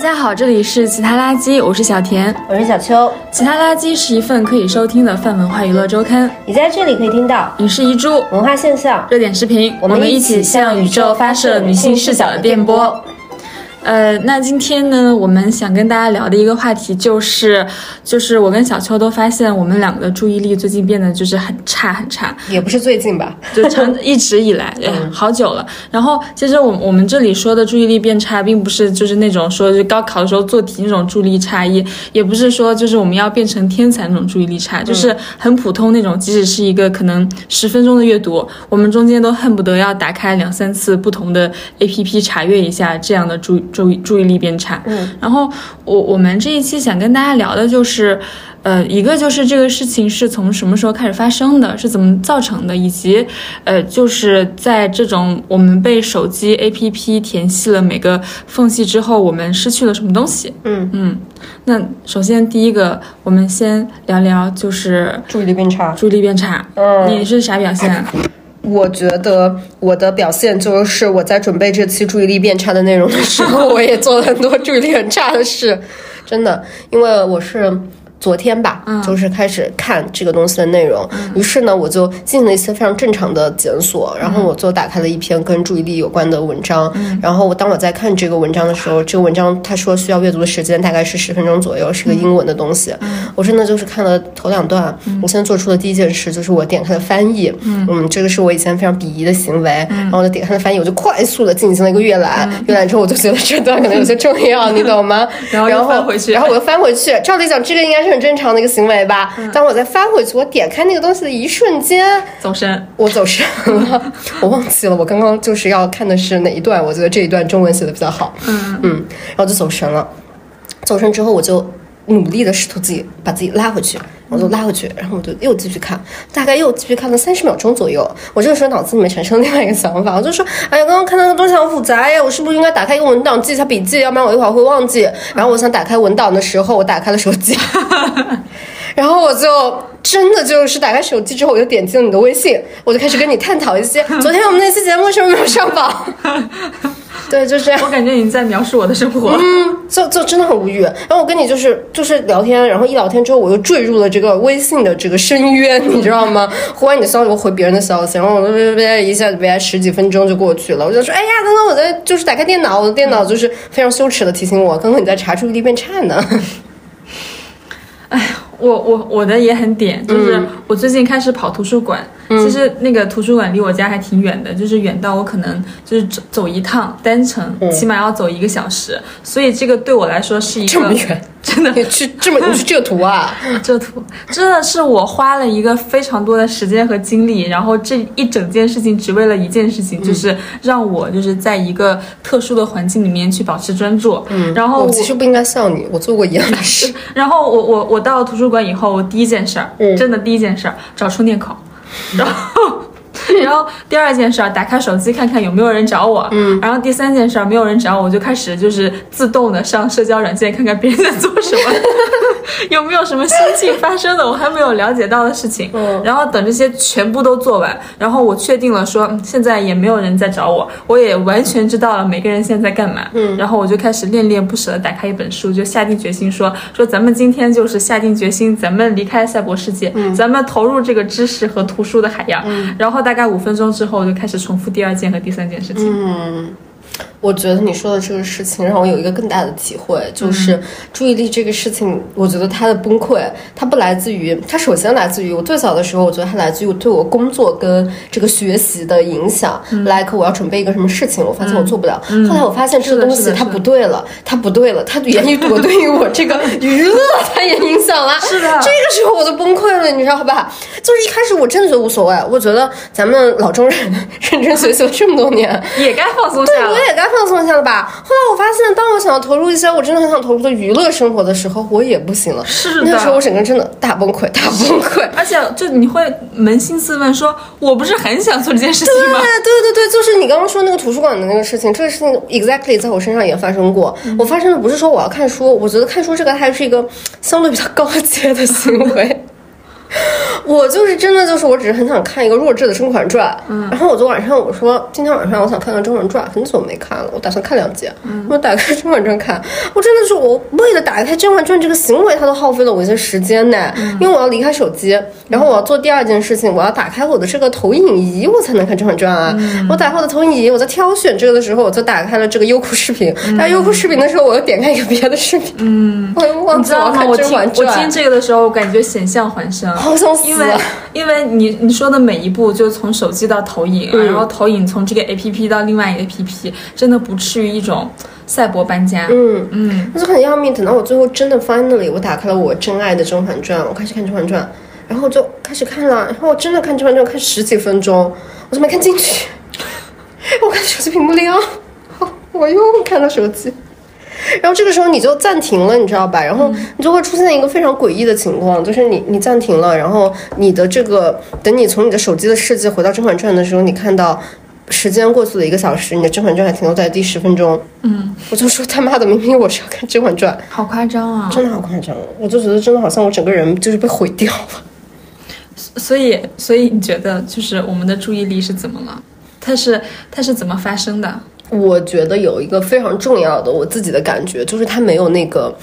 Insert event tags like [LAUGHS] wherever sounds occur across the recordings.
家好，这里是其他垃圾，我是小田，我是小秋。其他垃圾是一份可以收听的泛文化娱乐周刊，你在这里可以听到。影视遗珠、文化现象、热点视频，我们一起向宇宙发射女性视角的电波。呃，那今天呢，我们想跟大家聊的一个话题就是，就是我跟小秋都发现，我们两个的注意力最近变得就是很差很差，也不是最近吧，就长一直以来，[LAUGHS] 好久了。然后，其实我我们这里说的注意力变差，并不是就是那种说就高考的时候做题那种注意力差异，也不是说就是我们要变成天才那种注意力差，就是很普通那种，即使是一个可能十分钟的阅读，我们中间都恨不得要打开两三次不同的 A P P 查阅一下这样的注。注意注意力变差，嗯，然后我我们这一期想跟大家聊的就是，呃，一个就是这个事情是从什么时候开始发生的，是怎么造成的，以及，呃，就是在这种我们被手机 APP 填细了每个缝隙之后，我们失去了什么东西？嗯。嗯，那首先第一个，我们先聊聊就是注意力变差，注意力变差，嗯，你是啥表现？我觉得我的表现就是我在准备这期注意力变差的内容的时候，我也做了很多注意力很差的事，真的，因为我是。昨天吧，就是开始看这个东西的内容，于是呢，我就进行了一些非常正常的检索，然后我就打开了一篇跟注意力有关的文章，然后我当我在看这个文章的时候，这个文章他说需要阅读的时间大概是十分钟左右，是个英文的东西，我真的就是看了头两段，我现在做出的第一件事就是我点开了翻译，嗯，这个是我以前非常鄙夷的行为，然后我就点开了翻译，我就快速的进行了一个阅览，阅览之后我就觉得这段可能有些重要，[LAUGHS] 你懂吗？然后又翻回去，然后我又翻回去，照理讲这个应该是。很正常的一个行为吧。当我再翻回去，我点开那个东西的一瞬间，走神，我走神了，我忘记了我刚刚就是要看的是哪一段。我觉得这一段中文写的比较好，嗯嗯，然后就走神了。走神之后，我就努力的试图自己把自己拉回去，我就拉回去，然后我就又继续看，大概又继续看了三十秒钟左右。我这个时候脑子里面产生另外一个想法，我就说：哎呀，刚刚看那个东西好复杂呀，我是不是应该打开一个文档记一下笔记？要不然我一会儿会忘记。然后我想打开文档的时候，我打开了手机。[LAUGHS] 然后我就真的就是打开手机之后，我就点击了你的微信，我就开始跟你探讨一些 [LAUGHS] 昨天我们那期节目为什么没有上榜。[LAUGHS] 对，就是这样。我感觉你在描述我的生活。嗯，就就真的很无语。然后我跟你就是就是聊天，然后一聊天之后，我又坠入了这个微信的这个深渊，你知道吗？回完你的消息，我回别人的消息，然后我别别别一下子别十几分钟就过去了。我就说，哎呀，刚刚我在就是打开电脑，我的电脑就是非常羞耻的提醒我，刚刚你在查注意力变差呢。[LAUGHS] 哎呀。我我我的也很点，就是我最近开始跑图书馆，其实那个图书馆离我家还挺远的，就是远到我可能就是走走一趟单程，起码要走一个小时，所以这个对我来说是一个这么远。真的，你去这么你去这图啊？[LAUGHS] 这图真的是我花了一个非常多的时间和精力，然后这一整件事情只为了一件事情，就是让我就是在一个特殊的环境里面去保持专注。嗯，然后我其实不应该笑你，我做过一样的事。[LAUGHS] 然后我我我到了图书馆以后，我第一件事儿，真的第一件事儿找充电口，然后。[LAUGHS] 然后第二件事儿，打开手机看看有没有人找我。嗯。然后第三件事儿，没有人找我，我就开始就是自动的上社交软件看看别人在做什么，[LAUGHS] 有没有什么新近发生的我还没有了解到的事情。嗯。然后等这些全部都做完，然后我确定了说现在也没有人在找我，我也完全知道了每个人现在干嘛。嗯。然后我就开始恋恋不舍的打开一本书，就下定决心说说咱们今天就是下定决心，咱们离开赛博世界，咱们投入这个知识和图书的海洋。嗯。然后大概。五分钟之后，我就开始重复第二件和第三件事情。嗯。我觉得你说的这个事情让我有一个更大的体会，就是注意力这个事情，我觉得它的崩溃，它不来自于，它首先来自于我最早的时候，我觉得它来自于对我工作跟这个学习的影响。like 我要准备一个什么事情，我发现我做不了。后来我发现这个东西它不对了，它不对了，它源于我对于我这个 [LAUGHS] 娱乐，它也影响了。是的，这个时候我就崩溃了，你知道吧？就是一开始我真的觉得无所谓，我觉得咱们老中人认真学习了这么多年，也该放松下对，我也该。放松一下了吧？后来我发现，当我想要投入一些我真的很想投入的娱乐生活的时候，我也不行了。是的，那时候我整个人真的大崩溃，大崩溃。[LAUGHS] 而且，就你会扪心自问，说我不是很想做这件事情吗？对对对对，就是你刚刚说那个图书馆的那个事情，这个事情 exactly 在我身上也发生过。我发生的不是说我要看书，我觉得看书这个还是一个相对比较高阶的行为。[LAUGHS] 我就是真的就是，我只是很想看一个弱智的《甄嬛传》。嗯，然后我昨晚上我说今天晚上我想看看《甄嬛传》，很久没看了，我打算看两集。嗯，我打开《甄嬛传》看，我真的是我为了打开《甄嬛传》这个行为，它都耗费了我一些时间呢。因为我要离开手机，然后我要做第二件事情，我要打开我的这个投影仪，我才能看《甄嬛传》啊。我打开我的投影仪，我在挑选这个的时候，我就打开了这个优酷视频。打优酷视频的时候，我又点开一个别的视频。嗯，我又忘记了看《甄嬛传》。我听这个的时候，我感觉险象环生，好想死。因为因为你你说的每一步，就从手机到投影，然后投影从这个 A P P 到另外一个 A P P，真的不至于一种赛博搬家。嗯嗯，那就很要命。等到我最后真的 finally 我打开了我真爱的《甄嬛传》，我开始看《甄嬛传》，然后就开始看了，然后我真的看《甄嬛传》看十几分钟，我就没看进去。[LAUGHS] 我看手机屏幕亮，[LAUGHS] 我又看到手机。然后这个时候你就暂停了，你知道吧？然后你就会出现一个非常诡异的情况，就是你你暂停了，然后你的这个等你从你的手机的世界回到《甄嬛传》的时候，你看到时间过去了一个小时，你的《甄嬛传》还停留在第十分钟。嗯，我就说他妈的，明明我是要看《甄嬛传》，好夸张啊！真的好夸张，我就觉得真的好像我整个人就是被毁掉了。[LAUGHS] 所以，所以你觉得就是我们的注意力是怎么了？它是它是怎么发生的？我觉得有一个非常重要的我自己的感觉，就是它没有那个，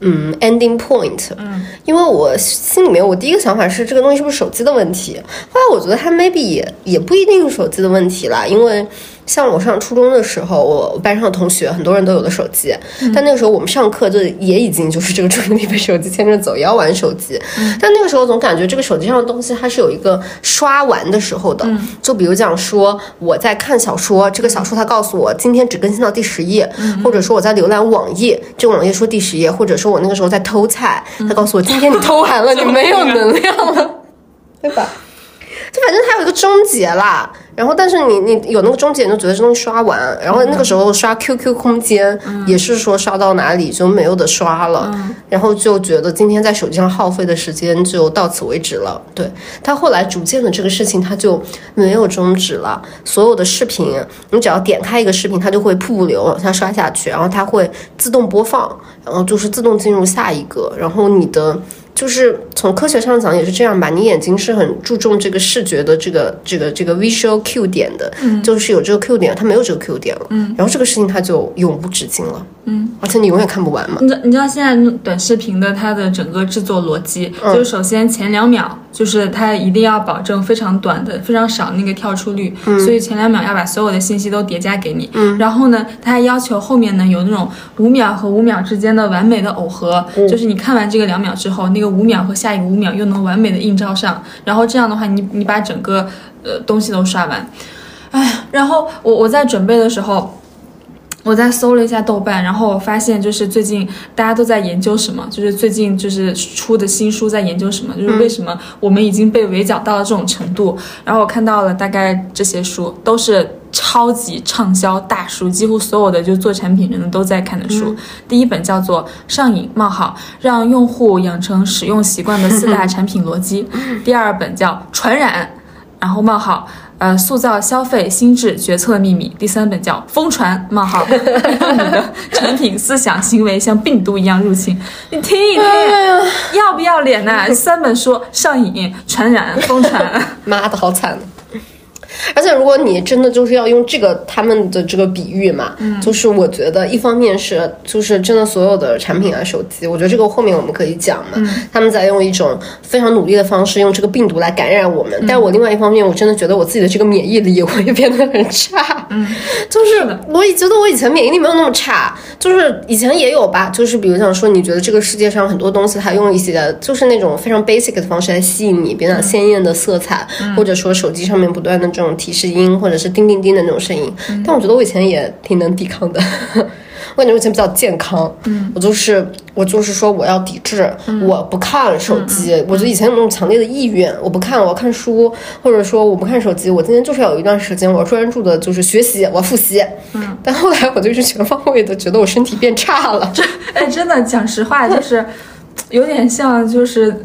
嗯，ending point。嗯，因为我心里面我第一个想法是这个东西是不是手机的问题？后来我觉得它 maybe 也也不一定是手机的问题啦，因为。像我上初中的时候，我班上的同学很多人都有了手机，但那个时候我们上课就也已经就是这个注意力被手机牵着走，也要玩手机。但那个时候总感觉这个手机上的东西它是有一个刷完的时候的，就比如讲说我在看小说，这个小说它告诉我今天只更新到第十页，或者说我在浏览网页，这个网页说第十页，或者说我那个时候在偷菜，它告诉我今天你偷完了，[LAUGHS] 你没有能量了，[LAUGHS] 对吧？就反正它有一个终结啦。然后，但是你你有那个终结，你就觉得这东西刷完。然后那个时候刷 QQ 空间，也是说刷到哪里就没有的刷了。然后就觉得今天在手机上耗费的时间就到此为止了。对他后来逐渐的这个事情，他就没有终止了。所有的视频，你只要点开一个视频，它就会瀑布流往下刷下去，然后它会自动播放，然后就是自动进入下一个。然后你的。就是从科学上讲也是这样吧，你眼睛是很注重这个视觉的这个这个这个 visual Q 点的，嗯，就是有这个 Q 点，它没有这个 Q 点了，嗯，然后这个事情它就永无止境了，嗯，而且你永远看不完嘛。你知你知道现在短视频的它的整个制作逻辑，就是首先前两秒就是它一定要保证非常短的、非常少那个跳出率，所以前两秒要把所有的信息都叠加给你，嗯，然后呢，它还要求后面呢有那种五秒和五秒之间的完美的耦合，就是你看完这个两秒之后那个。五秒和下一个五秒又能完美的映照上，然后这样的话，你你把整个呃东西都刷完，哎，然后我我在准备的时候，我在搜了一下豆瓣，然后我发现就是最近大家都在研究什么，就是最近就是出的新书在研究什么，就是为什么我们已经被围剿到了这种程度，然后我看到了大概这些书都是。超级畅销大书，几乎所有的就做产品人都在看的书。第一本叫做《上瘾冒号让用户养成使用习惯的四大产品逻辑》，第二本叫《传染》，然后冒号呃塑造消费心智决策秘密，第三本叫《疯传》冒号 [LAUGHS] 让你的产品思想行为像病毒一样入侵。你听一听，要不要脸呐？三本书上瘾、传染、疯传，[LAUGHS] 妈的好惨。而且，如果你真的就是要用这个他们的这个比喻嘛，嗯，就是我觉得一方面是就是真的所有的产品啊手机，我觉得这个后面我们可以讲嘛，他们在用一种非常努力的方式用这个病毒来感染我们。但我另外一方面，我真的觉得我自己的这个免疫力也会变得很差，嗯，就是我也觉得我以前免疫力没有那么差，就是以前也有吧，就是比如讲说，你觉得这个世界上很多东西它用一些就是那种非常 basic 的方式来吸引你，比如讲鲜艳的色彩，或者说手机上面不断的这种。提示音或者是叮叮叮的那种声音，但我觉得我以前也挺能抵抗的。[LAUGHS] 我感觉我以前比较健康，嗯，我就是我就是说我要抵制，我不看手机。我觉得以前有那种强烈的意愿，我不看，我要看书，或者说我不看手机。我今天就是要有一段时间，我要专注的就是学习，我要复习。嗯，但后来我就是全方位的觉得我身体变差了。这哎，真的讲实话，就是 [LAUGHS] 有点像就是。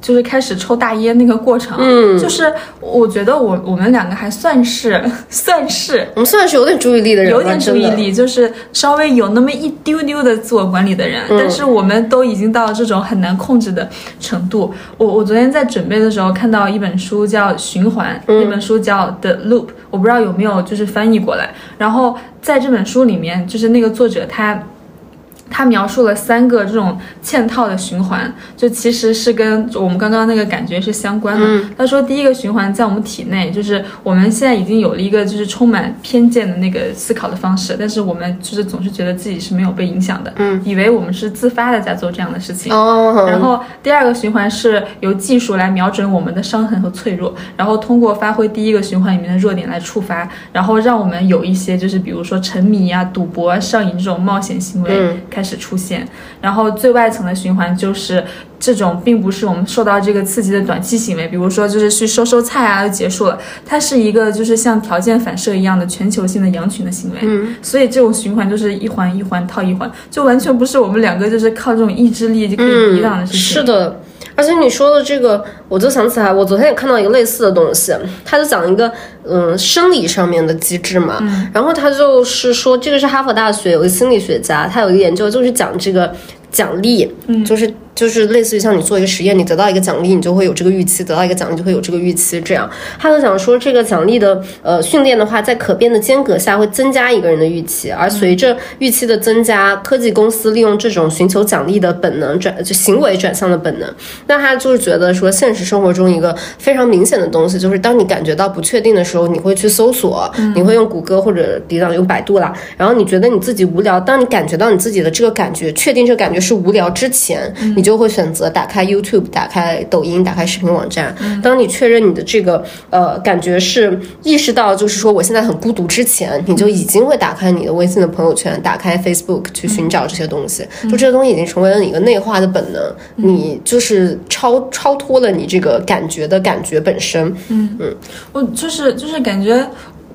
就是开始抽大烟那个过程，嗯就是我觉得我我们两个还算是 [LAUGHS] 算是我们算是有点注意力的人，有点注意。力，就是稍微有那么一丢丢的自我管理的人，嗯但是我们都已经到了这种很难控制的程度。我我昨天在准备的时候看到一本书叫《循环》，嗯那本书叫《The Loop》，我不知道有没有就是翻译过来。然后在这本书里面，就是那个作者他。他描述了三个这种嵌套的循环，就其实是跟我们刚刚那个感觉是相关的。他说，第一个循环在我们体内，就是我们现在已经有了一个就是充满偏见的那个思考的方式，但是我们就是总是觉得自己是没有被影响的，嗯，以为我们是自发的在做这样的事情。哦，然后第二个循环是由技术来瞄准我们的伤痕和脆弱，然后通过发挥第一个循环里面的弱点来触发，然后让我们有一些就是比如说沉迷啊、赌博啊、上瘾这种冒险行为嗯开始出现。然后最外层的循环就是这种并不是我们受到这个刺激的短期行为，比如说就是去收收菜啊就结束了，它是一个就是像条件反射一样的全球性的羊群的行为。嗯，所以这种循环就是一环一环套一环，就完全不是我们两个就是靠这种意志力就可以抵挡的事情。是的，而且你说的这个，我就想起来，我昨天也看到一个类似的东西，他就讲一个嗯生理上面的机制嘛。然后他就是说，这个是哈佛大学有个心理学家，他有一个研究就是讲这个奖励，就是就是类似于像你做一个实验，你得到一个奖励，你就会有这个预期；得到一个奖励就会有这个预期。这样，他就想说，这个奖励的呃训练的话，在可变的间隔下会增加一个人的预期，而随着预期的增加，科技公司利用这种寻求奖励的本能转就行为转向了本能。那他就是觉得说，现实生活中一个非常明显的东西，就是当你感觉到不确定的时候，你会去搜索，你会用谷歌或者抵挡用百度啦。然后你觉得你自己无聊，当你感觉到你自己的这个感觉，确定这个感觉是无聊之前，你就会选择打开 YouTube、打开抖音、打开视频网站。当你确认你的这个呃感觉是意识到，就是说我现在很孤独之前，你就已经会打开你的微信的朋友圈，打开 Facebook 去寻找这些东西。就这些东西已经成为了你一个内化的本能，你就是超超脱了你这个感觉的感觉本身。嗯我就是就是感觉。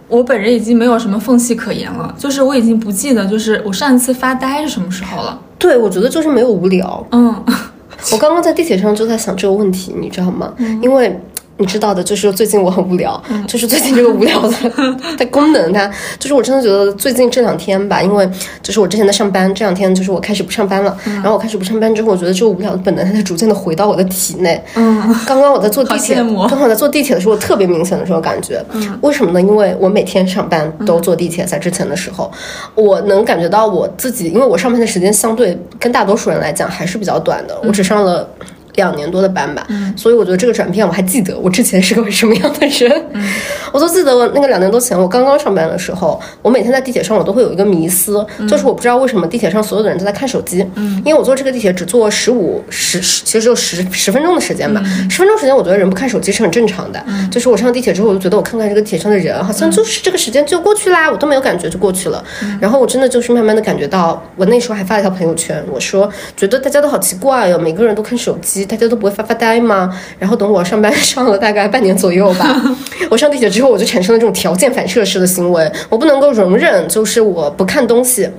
我本人已经没有什么缝隙可言了，就是我已经不记得，就是我上一次发呆是什么时候了。对，我觉得就是没有无聊。嗯，[LAUGHS] 我刚刚在地铁上就在想这个问题，你知道吗？因为你知道的，就是最近我很无聊，就是最近这个无聊的 [LAUGHS] 的功能，它就是我真的觉得最近这两天吧，因为就是我之前在上班，这两天就是我开始不上班了，然后我开始不上班之后，我觉得这个无聊的本能它在逐渐的回到我的体内。嗯，刚刚我在坐地铁，刚刚我在坐地铁的时候，特别明显的这种感觉。嗯，为什么呢？因为我每天上班都坐地铁，在之前的时候，我能感觉到我自己，因为我上班的时间相对跟大多数人来讲还是比较短的，我只上了。两年多的班吧，所以我觉得这个转变我还记得，我之前是个什么样的人，[LAUGHS] 我都记得我那个两年多前我刚刚上班的时候，我每天在地铁上我都会有一个迷思，就是我不知道为什么地铁上所有的人都在看手机，因为我坐这个地铁只坐十五十十，其实只有十十分钟的时间吧，十分钟时间我觉得人不看手机是很正常的，就是我上地铁之后我就觉得我看看这个地铁上的人，好像就是这个时间就过去啦，我都没有感觉就过去了，然后我真的就是慢慢的感觉到，我那时候还发了一条朋友圈，我说觉得大家都好奇怪哟、每个人都看手机。大家都不会发发呆吗？然后等我上班上了大概半年左右吧，[LAUGHS] 我上地铁之后我就产生了这种条件反射式的行为，我不能够容忍，就是我不看东西。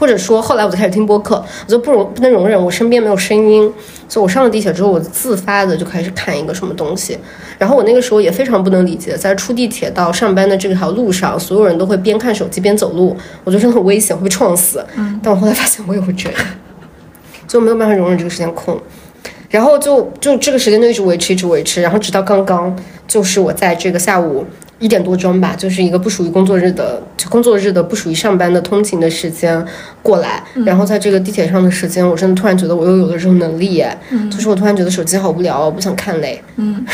或者说，后来我就开始听播客，我就不容不能容忍我身边没有声音，所以我上了地铁之后，我自发的就开始看一个什么东西。然后我那个时候也非常不能理解，在出地铁到上班的这条路上，所有人都会边看手机边走路，我觉得很危险，会被撞死。但我后来发现我也会这样，就没有办法容忍这个时间空。然后就就这个时间就一直维持，一直维持，然后直到刚刚，就是我在这个下午一点多钟吧，就是一个不属于工作日的，就工作日的不属于上班的通勤的时间过来，然后在这个地铁上的时间，我真的突然觉得我又有了这种能力耶，就是我突然觉得手机好无聊，我不想看嘞，嗯。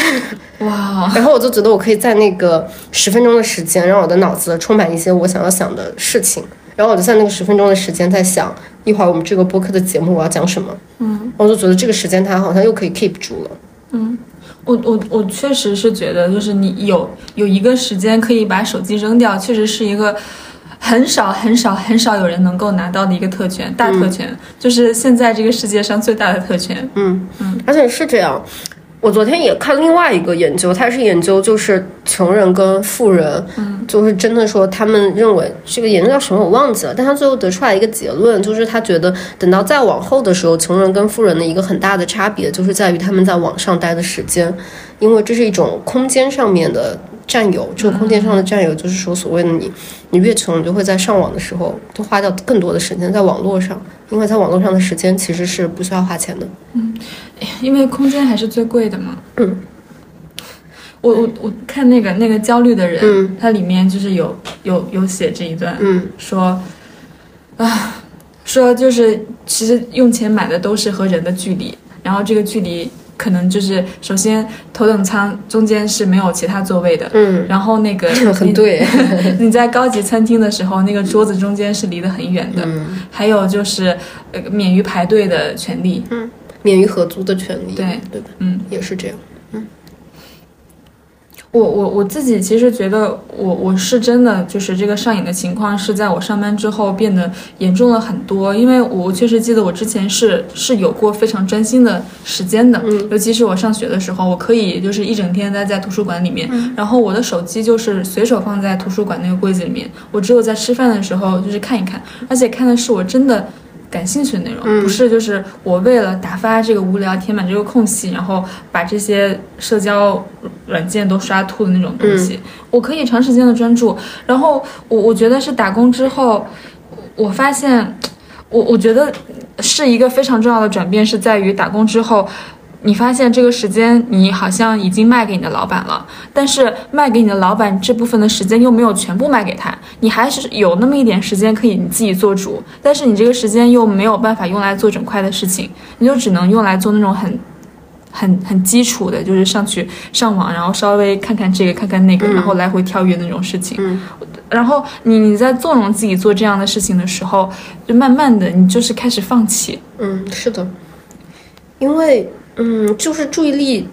哇，[LAUGHS] 然后我就觉得我可以在那个十分钟的时间，让我的脑子充满一些我想要想的事情。然后我就在那个十分钟的时间在想，一会儿我们这个播客的节目我要讲什么。嗯，我就觉得这个时间它好像又可以 keep 住了。嗯我我我确实是觉得，就是你有有一个时间可以把手机扔掉，确实是一个很少很少很少有人能够拿到的一个特权，大特权，就是现在这个世界上最大的特权。嗯嗯，而且是这样。我昨天也看另外一个研究，他是研究就是穷人跟富人，嗯，就是真的说他们认为这个研究叫什么我忘记了，但他最后得出来一个结论，就是他觉得等到再往后的时候，穷人跟富人的一个很大的差别就是在于他们在网上待的时间，因为这是一种空间上面的。占有这个空间上的占有，就是说，所谓的你，你越穷，你就会在上网的时候都花掉更多的时间在网络上，因为在网络上的时间其实是不需要花钱的。嗯，因为空间还是最贵的嘛。嗯，我我我看那个那个焦虑的人，他里面就是有有有写这一段，嗯，说啊，说就是其实用钱买的都是和人的距离，然后这个距离。可能就是首先头等舱中间是没有其他座位的，嗯，然后那个 [LAUGHS] 很对，[LAUGHS] 你在高级餐厅的时候，那个桌子中间是离得很远的，嗯，还有就是呃免于排队的权利，嗯，免于合租的权利，对。对吧？嗯，也是这样。我我我自己其实觉得，我我是真的就是这个上瘾的情况是在我上班之后变得严重了很多，因为我确实记得我之前是是有过非常专心的时间的，尤其是我上学的时候，我可以就是一整天待在图书馆里面，然后我的手机就是随手放在图书馆那个柜子里面，我只有在吃饭的时候就是看一看，而且看的是我真的。感兴趣的内容，不是就是我为了打发这个无聊、填满这个空隙，然后把这些社交软件都刷吐的那种东西。我可以长时间的专注。然后我我觉得是打工之后，我发现，我我觉得是一个非常重要的转变，是在于打工之后。你发现这个时间你好像已经卖给你的老板了，但是卖给你的老板这部分的时间又没有全部卖给他，你还是有那么一点时间可以你自己做主，但是你这个时间又没有办法用来做整块的事情，你就只能用来做那种很、很、很基础的，就是上去上网，然后稍微看看这个看看那个，然后来回跳跃那种事情。嗯，然后你你在纵容自己做这样的事情的时候，就慢慢的你就是开始放弃。嗯，是的，因为。嗯，就是注意力，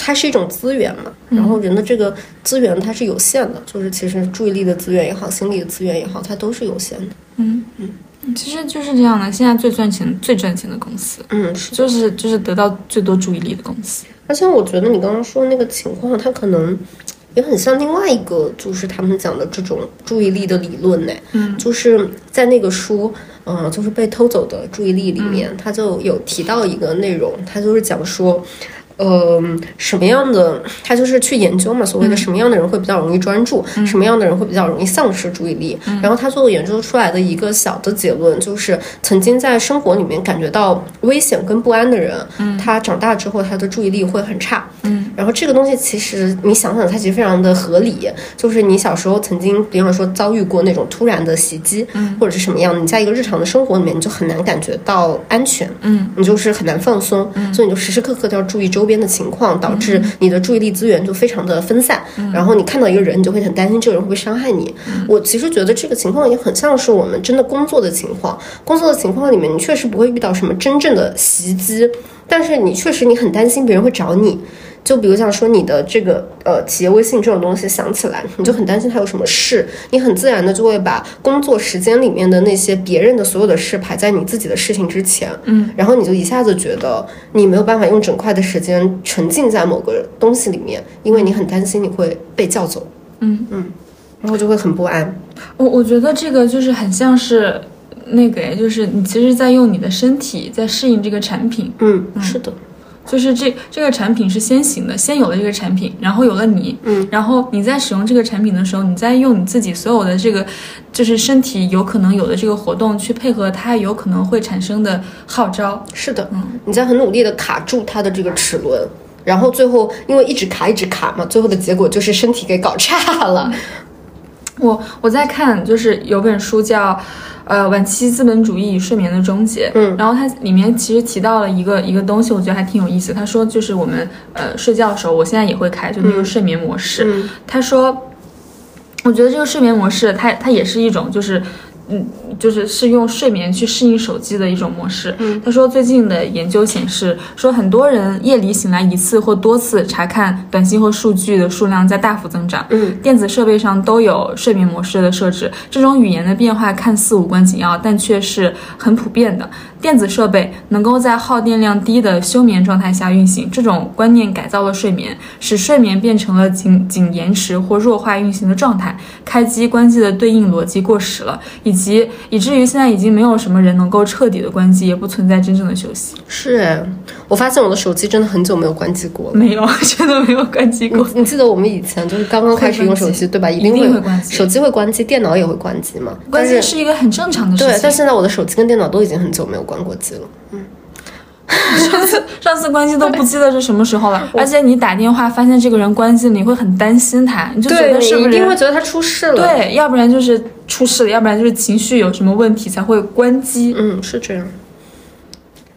它是一种资源嘛。然后人的这个资源它是有限的，就是其实注意力的资源也好，心理的资源也好，它都是有限的。嗯嗯，其实就是这样的。现在最赚钱、最赚钱的公司，嗯，是就是就是得到最多注意力的公司。而且我觉得你刚刚说那个情况，它可能也很像另外一个，就是他们讲的这种注意力的理论呢。嗯，就是在那个书。嗯，就是被偷走的注意力里面，他就有提到一个内容，他就是讲说。呃，什么样的他就是去研究嘛？所谓的什么样的人会比较容易专注，什么样的人会比较容易丧失注意力？然后他最后研究出来的一个小的结论就是，曾经在生活里面感觉到危险跟不安的人，他长大之后他的注意力会很差。嗯，然后这个东西其实你想想，它其实非常的合理。就是你小时候曾经，比方说遭遇过那种突然的袭击，或者是什么样，你在一个日常的生活里面，你就很难感觉到安全。嗯，你就是很难放松，所以你就时时刻刻都要注意周。周边的情况导致你的注意力资源就非常的分散，然后你看到一个人，你就会很担心这个人会不会伤害你。我其实觉得这个情况也很像是我们真的工作的情况，工作的情况里面，你确实不会遇到什么真正的袭击，但是你确实你很担心别人会找你。就比如像说你的这个呃企业微信这种东西想起来，你就很担心它有什么事，你很自然的就会把工作时间里面的那些别人的所有的事排在你自己的事情之前，嗯，然后你就一下子觉得你没有办法用整块的时间沉浸在某个东西里面，因为你很担心你会被叫走，嗯。嗯，然后就会很不安。我我觉得这个就是很像是那个，就是你其实在用你的身体在适应这个产品，嗯，是的。就是这这个产品是先行的，先有了这个产品，然后有了你，嗯，然后你在使用这个产品的时候，你再用你自己所有的这个，就是身体有可能有的这个活动去配合它有可能会产生的号召。是的，嗯，你在很努力的卡住它的这个齿轮，然后最后因为一直卡一直卡嘛，最后的结果就是身体给搞 [LAUGHS] 差了。我我在看，就是有本书叫。呃，晚期资本主义与睡眠的终结。嗯，然后它里面其实提到了一个一个东西，我觉得还挺有意思。他说，就是我们呃睡觉的时候，我现在也会开，就那个睡眠模式。他说，我觉得这个睡眠模式，它它也是一种，就是嗯，就是是用睡眠去适应手机的一种模式。嗯他说，最近的研究显示，说很多人夜里醒来一次或多次查看短信或数据的数量在大幅增长。嗯，电子设备上都有睡眠模式的设置。这种语言的变化看似无关紧要，但却是很普遍的。电子设备能够在耗电量低的休眠状态下运行，这种观念改造了睡眠，使睡眠变成了仅仅延迟或弱化运行的状态。开机关机的对应逻辑过时了，以及以至于现在已经没有什么人能够彻底的关机，也不存在真正的休息。是哎，我发现我的手机真的很久没有关机过了。没有，[LAUGHS] 真的没有关机过。你你记得我们以前就是刚刚开始用手机，对吧？一定会会关机，手机会关机，电脑也会关机嘛。关机是一个很正常的事情。对，但现在我的手机跟电脑都已经很久没有关过机了。嗯。[LAUGHS] 上次 [LAUGHS] 上次关机都不记得是什么时候了，而且你打电话发现这个人关机，你会很担心他，你就觉得是不是一定会觉得他出事了？对，要不然就是出事了，要不然就是情绪有什么问题才会关机。嗯，是这样。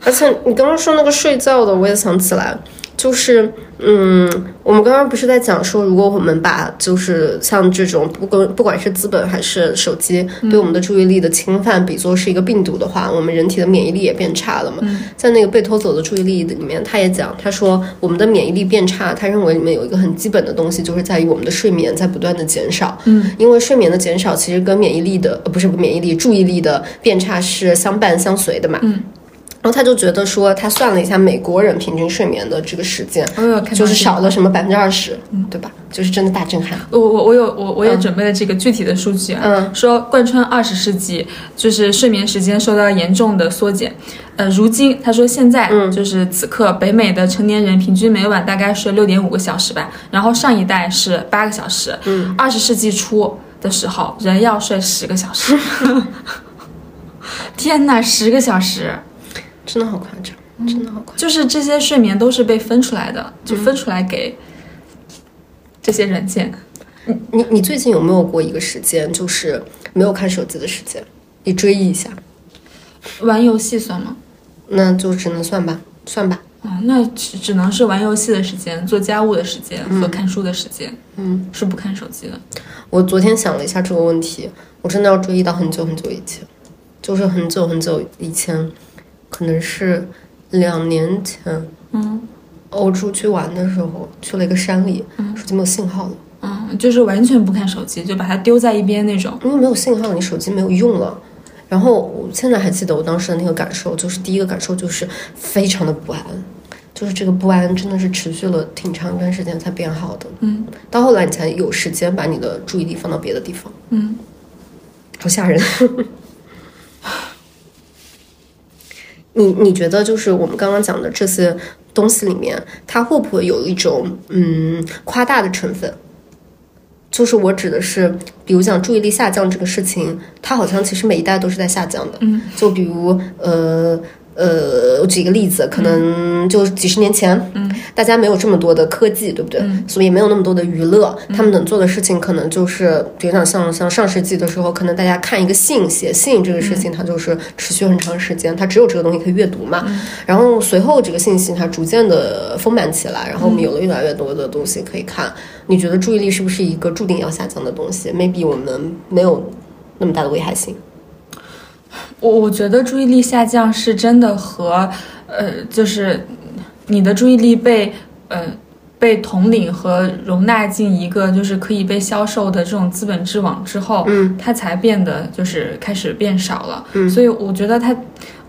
而且你刚刚说那个睡觉的，我也想起来，就是嗯，我们刚刚不是在讲说，如果我们把就是像这种不管不管是资本还是手机对我们的注意力的侵犯比作是一个病毒的话，我们人体的免疫力也变差了嘛。在那个被偷走的注意力里面，他也讲，他说我们的免疫力变差，他认为里面有一个很基本的东西，就是在于我们的睡眠在不断的减少。嗯，因为睡眠的减少其实跟免疫力的呃不是免疫力注意力的变差是相伴相随的嘛。嗯。然后他就觉得说，他算了一下美国人平均睡眠的这个时间，就是少了什么百分之二十，对吧？就是真的大震撼。我我我有我我也准备了这个具体的数据啊，嗯，说贯穿二十世纪，就是睡眠时间受到严重的缩减。呃，如今他说现在就是此刻，北美的成年人平均每晚大概睡六点五个小时吧，然后上一代是八个小时。嗯，二十世纪初的时候，人要睡十个小时。[LAUGHS] 天哪，十个小时！真的好夸张，真的好夸张。就是这些睡眠都是被分出来的，就分出来给这些软件。你你你最近有没有过一个时间，就是没有看手机的时间？你追忆一下。玩游戏算吗？那就只能算吧，算吧。啊，那只只能是玩游戏的时间、做家务的时间和看书的时间。嗯，是不看手机的。我昨天想了一下这个问题，我真的要追忆到很久很久以前，就是很久很久以前。可能是两年前，嗯，我出去玩的时候，去了一个山里，嗯，手机没有信号了，嗯，就是完全不看手机，就把它丢在一边那种。因为没有信号，你手机没有用了。然后我现在还记得我当时的那个感受，就是第一个感受就是非常的不安，就是这个不安真的是持续了挺长一段时间才变好的。嗯，到后来你才有时间把你的注意力放到别的地方。嗯，好吓人。你你觉得就是我们刚刚讲的这些东西里面，它会不会有一种嗯夸大的成分？就是我指的是，比如讲注意力下降这个事情，它好像其实每一代都是在下降的。嗯，就比如呃。呃，我举一个例子，可能就几十年前，嗯，大家没有这么多的科技，对不对？嗯，所以没有那么多的娱乐，嗯、他们能做的事情可能就是，比如讲像像上世纪的时候，可能大家看一个信、写信这个事情，它就是持续很长时间，它只有这个东西可以阅读嘛。嗯、然后随后这个信息它逐渐的丰满起来，然后我们有了越来越多的东西可以看。你觉得注意力是不是一个注定要下降的东西？maybe 我们没有那么大的危害性。我我觉得注意力下降是真的和，呃，就是你的注意力被呃被统领和容纳进一个就是可以被销售的这种资本之网之后，嗯，它才变得就是开始变少了。嗯，所以我觉得它，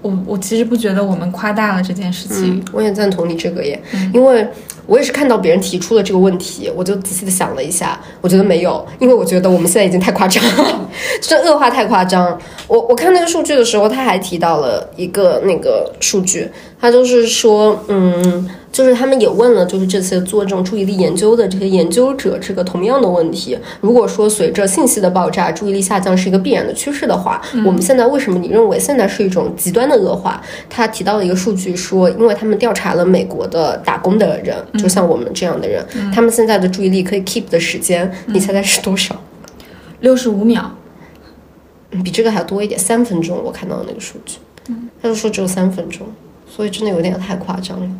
我我其实不觉得我们夸大了这件事情。嗯，我也赞同你这个耶，嗯、因为。我也是看到别人提出了这个问题，我就仔细的想了一下，我觉得没有，因为我觉得我们现在已经太夸张了，这恶化太夸张。我 [LAUGHS] 我看那个数据的时候，他还提到了一个那个数据，他就是说，嗯，就是他们也问了，就是这次做这种注意力研究的这些研究者，这个同样的问题，如果说随着信息的爆炸，注意力下降是一个必然的趋势的话，嗯、我们现在为什么你认为现在是一种极端的恶化？他提到了一个数据说，因为他们调查了美国的打工的人。就像我们这样的人，嗯、他们现在的注意力可以 keep 的时间，嗯、你猜猜是多少？六十五秒，比这个还要多一点，三分钟。我看到的那个数据，嗯、他就说只有三分钟，所以真的有点太夸张了。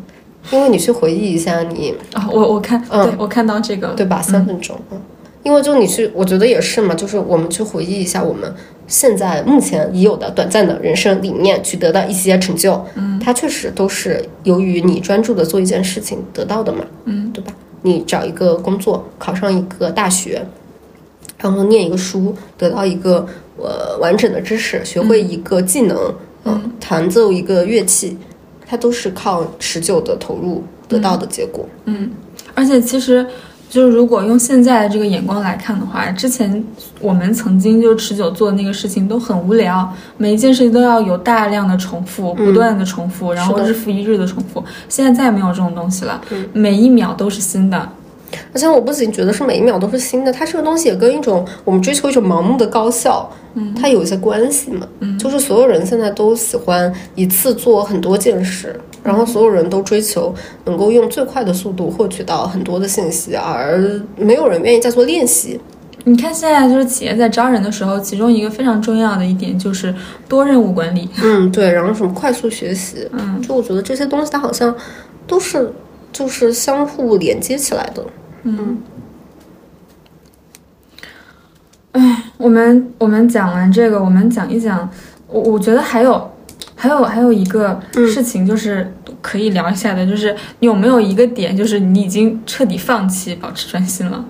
因为你去回忆一下你，啊、哦，我我看，嗯，对我看到这个，对吧？三分钟，嗯，因为就你去，我觉得也是嘛，就是我们去回忆一下我们现在目前已有的短暂的人生理念取得的一些成就，嗯，它确实都是由于你专注的做一件事情得到的嘛，嗯，对吧？你找一个工作，考上一个大学，然后念一个书，得到一个呃完整的知识，学会一个技能，嗯，弹奏一个乐器，它都是靠持久的投入得到的结果。嗯，而且其实就是如果用现在的这个眼光来看的话，之前我们曾经就持久做的那个事情都很无聊，每一件事情都要有大量的重复，不断的重复，然后日复一日的重复。现在再也没有这种东西了，嗯每一秒都是新的。而且我不仅觉得是每一秒都是新的，它这个东西也跟一种我们追求一种盲目的高效，嗯，它有一些关系嘛，嗯，就是所有人现在都喜欢一次做很多件事，然后所有人都追求能够用最快的速度获取到很多的信息，而没有人愿意再做练习。你看现在就是企业在招人的时候，其中一个非常重要的一点就是多任务管理。嗯，对，然后什么快速学习，嗯，就我觉得这些东西它好像都是就是相互连接起来的。我们我们讲完这个，我们讲一讲，我我觉得还有还有还有一个事情就是可以聊一下的，就是你有没有一个点，就是你已经彻底放弃保持专心了。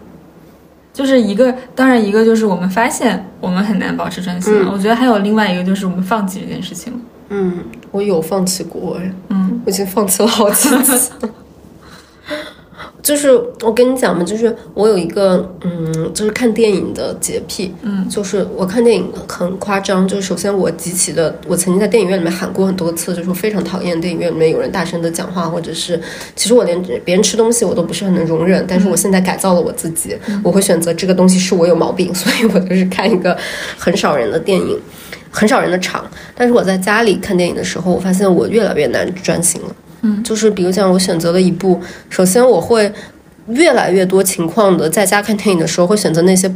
就是一个，当然一个就是我们发现我们很难保持专心了。我觉得还有另外一个就是我们放弃这件事情了。嗯，我有放弃过哎，嗯，我已经放弃了好几次。[LAUGHS] 就是我跟你讲嘛，就是我有一个嗯，就是看电影的洁癖，嗯，就是我看电影很夸张。就是首先我极其的，我曾经在电影院里面喊过很多次，就是我非常讨厌电影院里面有人大声的讲话，或者是其实我连别人吃东西我都不是很能容忍。但是我现在改造了我自己，我会选择这个东西是我有毛病，[LAUGHS] 所以我就是看一个很少人的电影。很少人的场，但是我在家里看电影的时候，我发现我越来越难专心了。嗯，就是比如讲，我选择了一部，首先我会越来越多情况的在家看电影的时候，会选择那些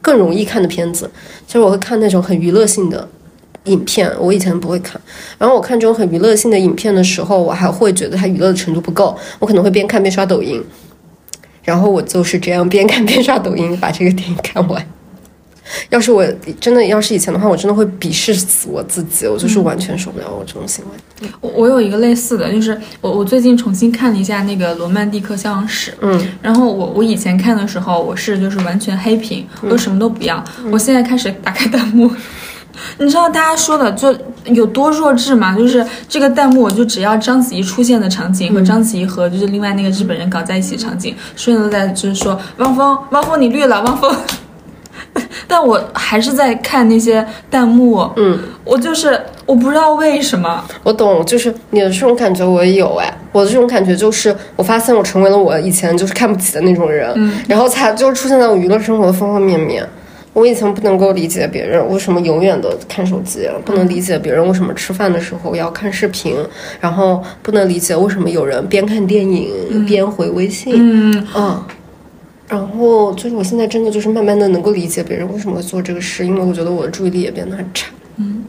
更容易看的片子，就是我会看那种很娱乐性的影片，我以前不会看。然后我看这种很娱乐性的影片的时候，我还会觉得它娱乐的程度不够，我可能会边看边刷抖音。然后我就是这样边看边刷抖音把这个电影看完。要是我真的要是以前的话，我真的会鄙视死我自己，我就是完全受不了我这种行为。我我有一个类似的，就是我我最近重新看了一下那个《罗曼蒂克消亡史》，嗯，然后我我以前看的时候，我是就是完全黑屏，我什么都不要。我现在开始打开弹幕，[LAUGHS] 你知道大家说的就有多弱智吗？就是这个弹幕，我就只要章子怡出现的场景和章子怡和就是另外那个日本人搞在一起场景，所有人都在就是说汪峰，汪峰你绿了，汪峰。但我还是在看那些弹幕，嗯，我就是我不知道为什么，我懂，就是你的这种感觉我也有哎，我的这种感觉就是我发现我成为了我以前就是看不起的那种人，嗯，然后才就是出现在我娱乐生活的方方面面。我以前不能够理解别人为什么永远都看手机，不能理解别人为什么吃饭的时候要看视频，然后不能理解为什么有人边看电影边回微信，嗯。嗯，然后就是我现在真的就是慢慢的能够理解别人为什么会做这个事，因为我觉得我的注意力也变得很差。嗯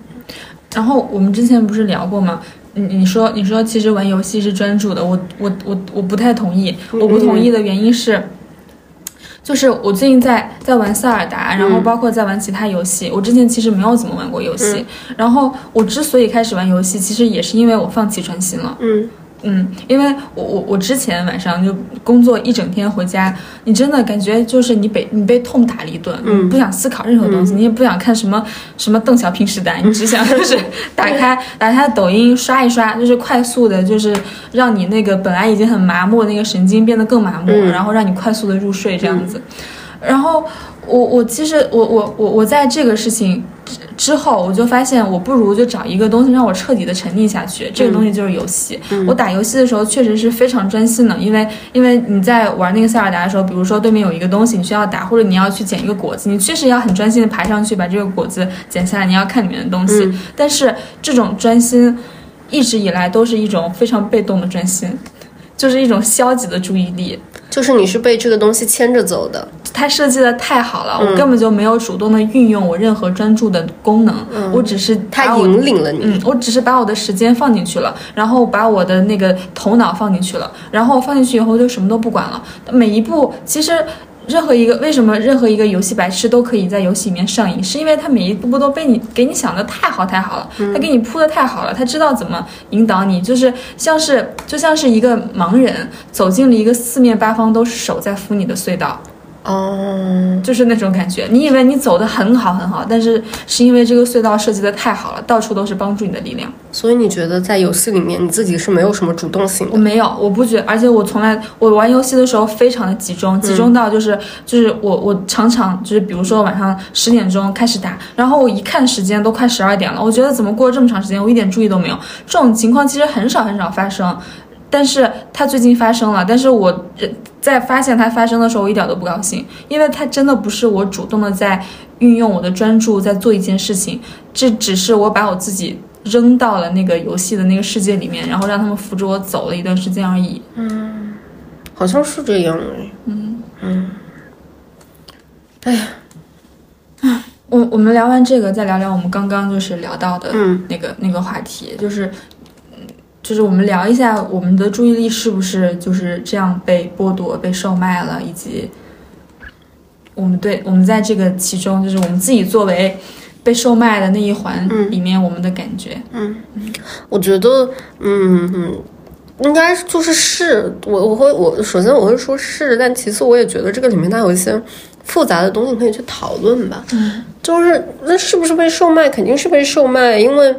然后我们之前不是聊过吗？你你说你说其实玩游戏是专注的，我我我我不太同意。我不同意的原因是，就是我最近在在玩塞尔达，然后包括在玩其他游戏。我之前其实没有怎么玩过游戏，然后我之所以开始玩游戏，其实也是因为我放弃专心了。嗯嗯，因为我我我之前晚上就工作一整天回家，你真的感觉就是你被你被痛打了一顿，嗯。不想思考任何东西，你也不想看什么什么邓小平时代，你只想就是 [LAUGHS] 打开打开抖音刷一刷，就是快速的，就是让你那个本来已经很麻木的那个神经变得更麻木，嗯。然后让你快速的入睡这样子。然后我我其实我我我我在这个事情之之后，我就发现我不如就找一个东西让我彻底的沉溺下去。这个东西就是游戏。我打游戏的时候确实是非常专心的，因为因为你在玩那个塞尔达的时候，比如说对面有一个东西你需要打，或者你要去捡一个果子，你确实要很专心的爬上去把这个果子捡下来，你要看里面的东西。但是这种专心一直以来都是一种非常被动的专心。就是一种消极的注意力，就是你是被这个东西牵着走的。它设计的太好了，我根本就没有主动的运用我任何专注的功能，嗯我只是把它引领了你。嗯，我只是把我的时间放进去了，然后把我的那个头脑放进去了，然后放进去以后就什么都不管了。每一步其实。任何一个为什么任何一个游戏白痴都可以在游戏里面上瘾，是因为他每一步步都被你给你想的太好太好了，他给你铺的太好了，他知道怎么引导你，就是像是就像是一个盲人走进了一个四面八方都是手在扶你的隧道。哦，就是那种感觉，你以为你走的很好很好，但是是因为这个隧道设计的太好了，到处都是帮助你的力量。所以你觉得在游戏里面你自己是没有什么主动性的？我没有，我不觉，而且我从来我玩游戏的时候非常的集中，集中到就是就是我我常常就是比如说晚上十点钟开始打，然后我一看时间都快十二点了，我觉得怎么过了这么长时间，我一点注意都没有。这种情况其实很少很少发生。但是它最近发生了，但是我在发现它发生的时候，我一点都不高兴，因为它真的不是我主动的在运用我的专注在做一件事情，这只是我把我自己扔到了那个游戏的那个世界里面，然后让他们扶着我走了一段时间而已。嗯，好像是这样哎。嗯嗯。哎呀，啊，我我们聊完这个，再聊聊我们刚刚就是聊到的那个那个话题，就是。就是我们聊一下我们的注意力是不是就是这样被剥夺、被售卖了，以及我们对我们在这个其中，就是我们自己作为被售卖的那一环里面，我们的感觉。嗯，我觉得，嗯嗯，应该就是是，我我会我首先我会说是，但其次我也觉得这个里面它有一些复杂的东西可以去讨论吧。嗯，就是那是不是被售卖？肯定是被售卖，因为。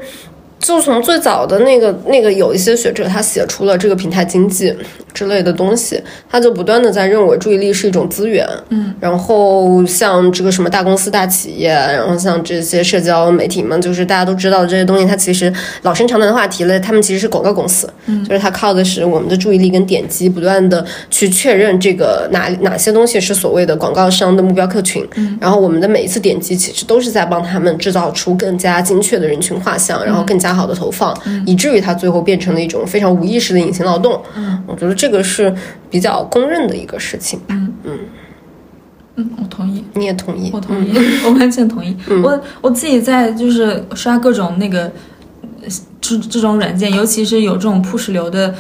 就从最早的那个那个有一些学者，他写出了这个平台经济之类的东西，他就不断的在认为注意力是一种资源，嗯，然后像这个什么大公司大企业，然后像这些社交媒体们，就是大家都知道的这些东西，它其实老生常谈的话题了，他们其实是广告公司，嗯，就是它靠的是我们的注意力跟点击，不断的去确认这个哪哪些东西是所谓的广告商的目标客群，嗯，然后我们的每一次点击其实都是在帮他们制造出更加精确的人群画像，然后更加。好的投放，以至于它最后变成了一种非常无意识的隐形劳动。嗯，我觉得这个是比较公认的一个事情。嗯嗯嗯，我同意，你也同意，我同意，[LAUGHS] 我完全同意。我我自己在就是刷各种那个这这种软件，尤其是有这种 push 流的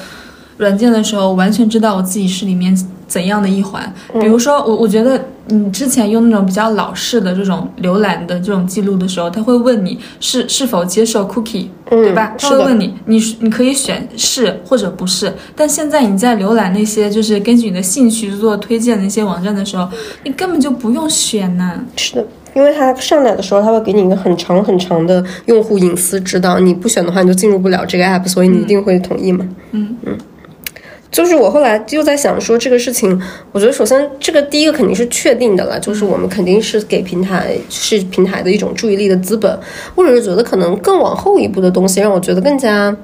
软件的时候，完全知道我自己是里面。怎样的一环？比如说，我我觉得你之前用那种比较老式的这种浏览的这种记录的时候，他会问你是是否接受 cookie，对吧？他会问你，你你可以选是或者不是。但现在你在浏览那些就是根据你的兴趣做推荐的一些网站的时候，你根本就不用选呢。是的，因为它上来的时候，它会给你一个很长很长的用户隐私指导，你不选的话，你就进入不了这个 app，所以你一定会同意嘛？嗯嗯。就是我后来又在想说这个事情，我觉得首先这个第一个肯定是确定的了，就是我们肯定是给平台是平台的一种注意力的资本，或者是觉得可能更往后一步的东西让我觉得更加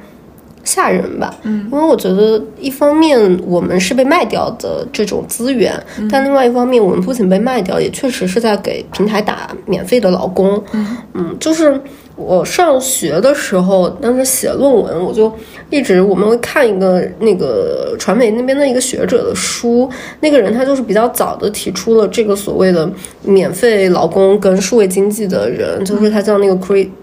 吓人吧。嗯，因为我觉得一方面我们是被卖掉的这种资源，但另外一方面我们不仅被卖掉，也确实是在给平台打免费的劳工。嗯嗯，就是。我上学的时候，当时写论文，我就一直我们会看一个那个传媒那边的一个学者的书。那个人他就是比较早的提出了这个所谓的免费劳工跟数位经济的人，就是他叫那个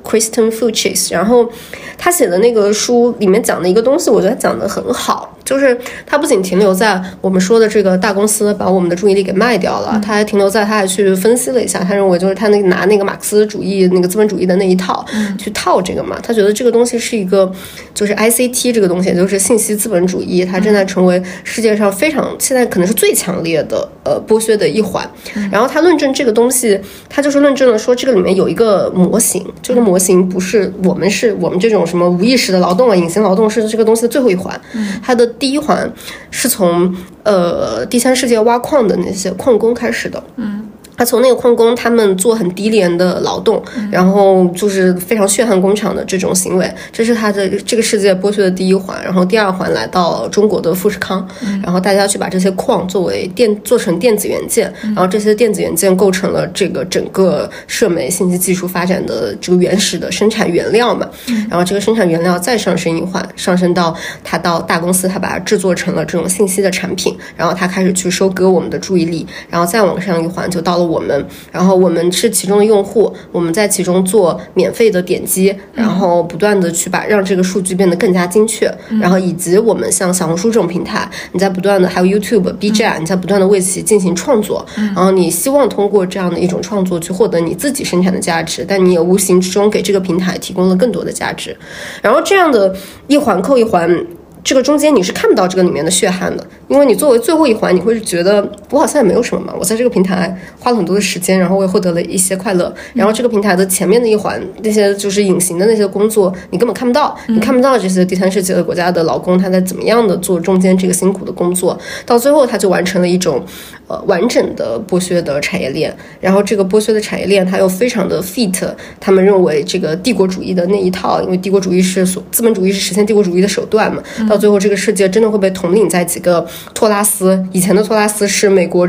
Kristen Fuchs。然后他写的那个书里面讲的一个东西，我觉得讲的很好，就是他不仅停留在我们说的这个大公司把我们的注意力给卖掉了，他还停留在他还去分析了一下，他认为就是他那个拿那个马克思主义那个资本主义的那一套。去套这个嘛？他觉得这个东西是一个，就是 I C T 这个东西，就是信息资本主义，它正在成为世界上非常现在可能是最强烈的呃剥削的一环。然后他论证这个东西，他就是论证了说这个里面有一个模型，这个模型不是我们是我们这种什么无意识的劳动啊，隐形劳动是这个东西的最后一环。它的第一环是从呃第三世界挖矿的那些矿工开始的。嗯。他从那个矿工，他们做很低廉的劳动，然后就是非常血汗工厂的这种行为，这是他的这个世界剥削的第一环。然后第二环来到中国的富士康，然后大家去把这些矿作为电做成电子元件，然后这些电子元件构成了这个整个社媒信息技术发展的这个原始的生产原料嘛。然后这个生产原料再上升一环，上升到他到大公司，他把它制作成了这种信息的产品，然后他开始去收割我们的注意力，然后再往上一环就到了。我们，然后我们是其中的用户，我们在其中做免费的点击，然后不断的去把让这个数据变得更加精确，然后以及我们像小红书这种平台，你在不断的还有 YouTube、B 站，你在不断的为其进行创作，然后你希望通过这样的一种创作去获得你自己生产的价值，但你也无形之中给这个平台提供了更多的价值，然后这样的一环扣一环。这个中间你是看不到这个里面的血汗的，因为你作为最后一环，你会觉得我好像也没有什么嘛。我在这个平台花了很多的时间，然后我也获得了一些快乐。然后这个平台的前面的一环，那些就是隐形的那些工作，你根本看不到，你看不到这些第三世界的国家的劳工他在怎么样的做中间这个辛苦的工作，到最后他就完成了一种呃完整的剥削的产业链。然后这个剥削的产业链，它又非常的 fit 他们认为这个帝国主义的那一套，因为帝国主义是所资本主义是实现帝国主义的手段嘛。到最后，这个世界真的会被统领在几个托拉斯。以前的托拉斯是美国、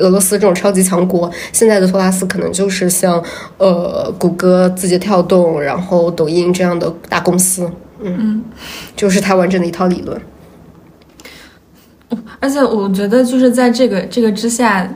俄罗斯这种超级强国，现在的托拉斯可能就是像呃谷歌、字节跳动，然后抖音这样的大公司。嗯，就是它完整的一套理论。而且我觉得，就是在这个这个之下，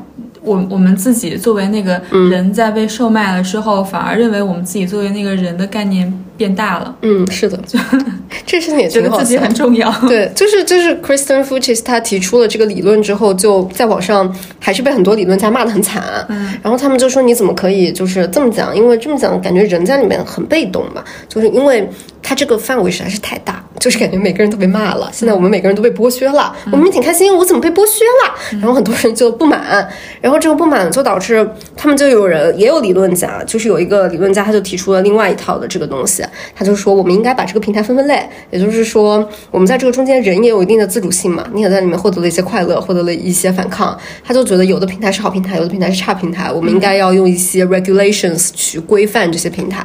我我们自己作为那个人在被售卖了之后，反而认为我们自己作为那个人的概念变大了。嗯，是的，就 [LAUGHS] 这事情也觉得自己很重要。对，就是就是 Kristen Fuchs 他提出了这个理论之后，就在网上还是被很多理论家骂得很惨。嗯，然后他们就说你怎么可以就是这么讲？因为这么讲感觉人在里面很被动嘛，就是因为他这个范围实在是太大，就是感觉每个人都被骂了。现在我们每个人都被剥削了，我们也挺开心，我怎么被剥削了？然后很多人就不满，然后这个不满就导致他们就有人也有理论家，就是有一个理论家他就提出了另外一套的这个东西，他就说我们应该把这个平台分分类，也就是说我们在这个中间人也有一定的自主性嘛，你也在里面获得了一些快乐，获得了一些反抗，他就觉得有的平台是好平台，有的平台是差平台，我们应该要用一些 regulations 去规范这些平台。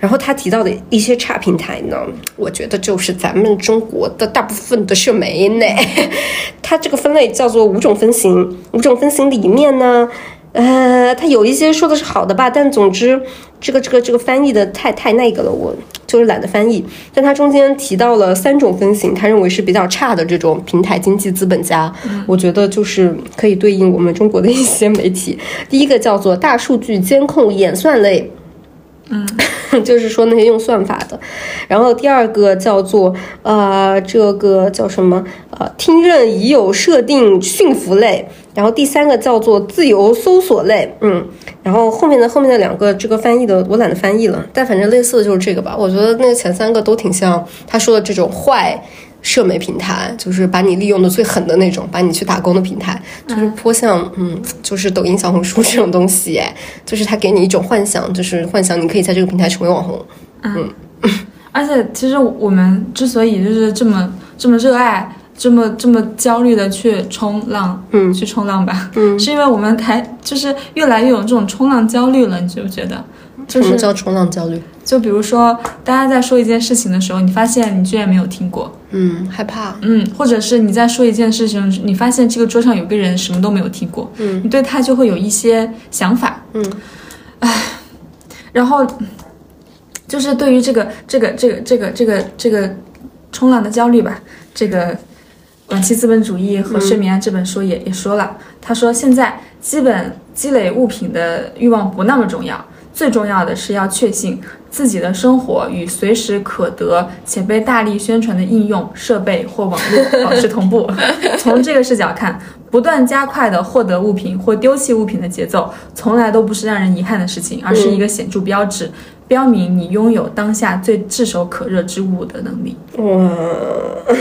然后他提到的一些差平台呢，我觉得就是咱们中国的大部分的社媒呢，[LAUGHS] 它这个分类叫做五种分型，五种分型里面呢。呃，他有一些说的是好的吧，但总之，这个这个这个翻译的太太那个了，我就是懒得翻译。但他中间提到了三种分型，他认为是比较差的这种平台经济资本家，我觉得就是可以对应我们中国的一些媒体。第一个叫做大数据监控演算类。嗯，[LAUGHS] 就是说那些用算法的，然后第二个叫做呃，这个叫什么？呃，听任已有设定驯服类，然后第三个叫做自由搜索类，嗯，然后后面的后面的两个这个翻译的我懒得翻译了，但反正类似的就是这个吧，我觉得那前三个都挺像他说的这种坏。社媒平台就是把你利用的最狠的那种，把你去打工的平台，就是颇像，嗯，就是抖音、小红书这种东西，哎，就是它给你一种幻想，就是幻想你可以在这个平台成为网红，嗯，[LAUGHS] 而且其实我们之所以就是这么这么热爱，这么这么焦虑的去冲浪，嗯，去冲浪吧，嗯，是因为我们还就是越来越有这种冲浪焦虑了，你觉不觉得？什么叫冲浪焦虑？就比如说，大家在说一件事情的时候，你发现你居然没有听过，嗯，害怕，嗯，或者是你在说一件事情，你发现这个桌上有个人什么都没有听过，嗯，你对他就会有一些想法，嗯，唉，然后就是对于这个这个这个这个这个这个冲浪的焦虑吧，这个晚期资本主义和睡眠这本书也也说了，他说现在基本积累物品的欲望不那么重要。最重要的是要确信自己的生活与随时可得且被大力宣传的应用设备或网络保持同步。从这个视角看，不断加快的获得物品或丢弃物品的节奏，从来都不是让人遗憾的事情，而是一个显著标志，标明你拥有当下最炙手可热之物的能力。哇。哎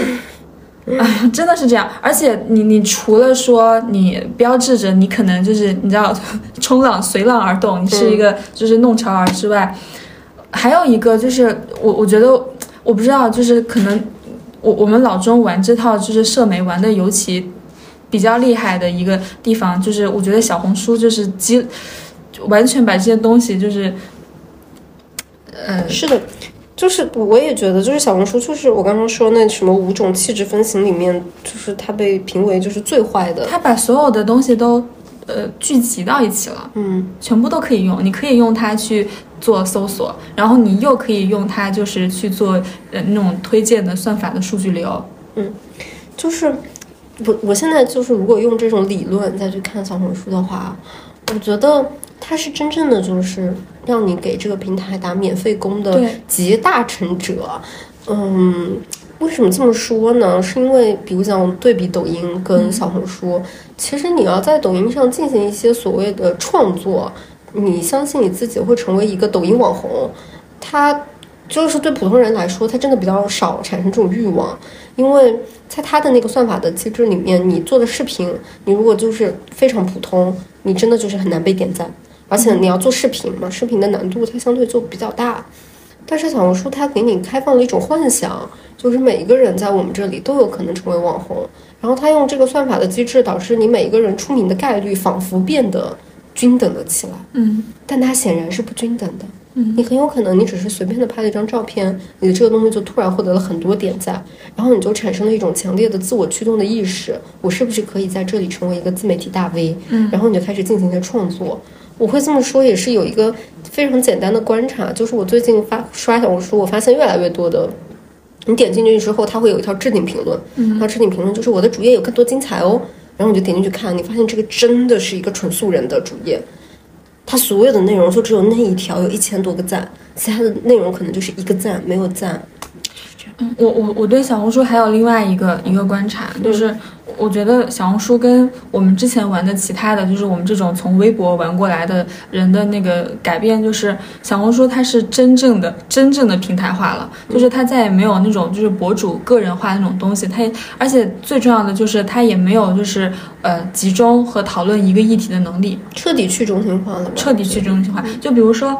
呀，[LAUGHS] 真的是这样，而且你你除了说你标志着你可能就是你知道 [LAUGHS] 冲浪随浪而动，你是一个就是弄潮儿之外，还有一个就是我我觉得我不知道就是可能我我们老中玩这套就是社媒玩的尤其比较厉害的一个地方，就是我觉得小红书就是基完全把这些东西就是，呃是的。就是我也觉得，就是小红书，就是我刚刚说那什么五种气质分型里面，就是它被评为就是最坏的。它把所有的东西都呃聚集到一起了，嗯，全部都可以用。你可以用它去做搜索，然后你又可以用它就是去做呃那种推荐的算法的数据流。嗯，就是我我现在就是如果用这种理论再去看小红书的话，我觉得他是真正的就是让你给这个平台打免费工的集大成者。嗯，为什么这么说呢？是因为比如讲对比抖音跟小红书，其实你要在抖音上进行一些所谓的创作，你相信你自己会成为一个抖音网红，它就是对普通人来说，他真的比较少产生这种欲望，因为在他的那个算法的机制里面，你做的视频，你如果就是非常普通，你真的就是很难被点赞，而且你要做视频嘛，视频的难度它相对就比较大。但是小红书它给你开放了一种幻想，就是每一个人在我们这里都有可能成为网红，然后它用这个算法的机制，导致你每一个人出名的概率仿佛变得均等了起来。嗯但它显然是不均等的。嗯你很有可能你只是随便的拍了一张照片，你的这个东西就突然获得了很多点赞，然后你就产生了一种强烈的自我驱动的意识，我是不是可以在这里成为一个自媒体大 V？嗯然后你就开始进行一些创作。我会这么说也是有一个非常简单的观察，就是我最近发刷小红书，我发现越来越多的。你点进去之后，它会有一条置顶评论，嗯然后置顶评论就是我的主页有更多精彩哦，然后你就点进去看，你发现这个真的是一个纯素人的主页，他所有的内容就只有那一条有一千多个赞，其他的内容可能就是一个赞没有赞。这我我我对小红书还有另外一个一个观察，就是我觉得小红书跟我们之前玩的其他的就是我们这种从微博玩过来的人的那个改变，就是小红书它是真正的真正的平台化了，就是它再也没有那种就是博主个人化那种东西，它也而且最重要的就是它也没有就是呃集中和讨论一个议题的能力，彻底去中心化了？彻底去中心化。就比如说，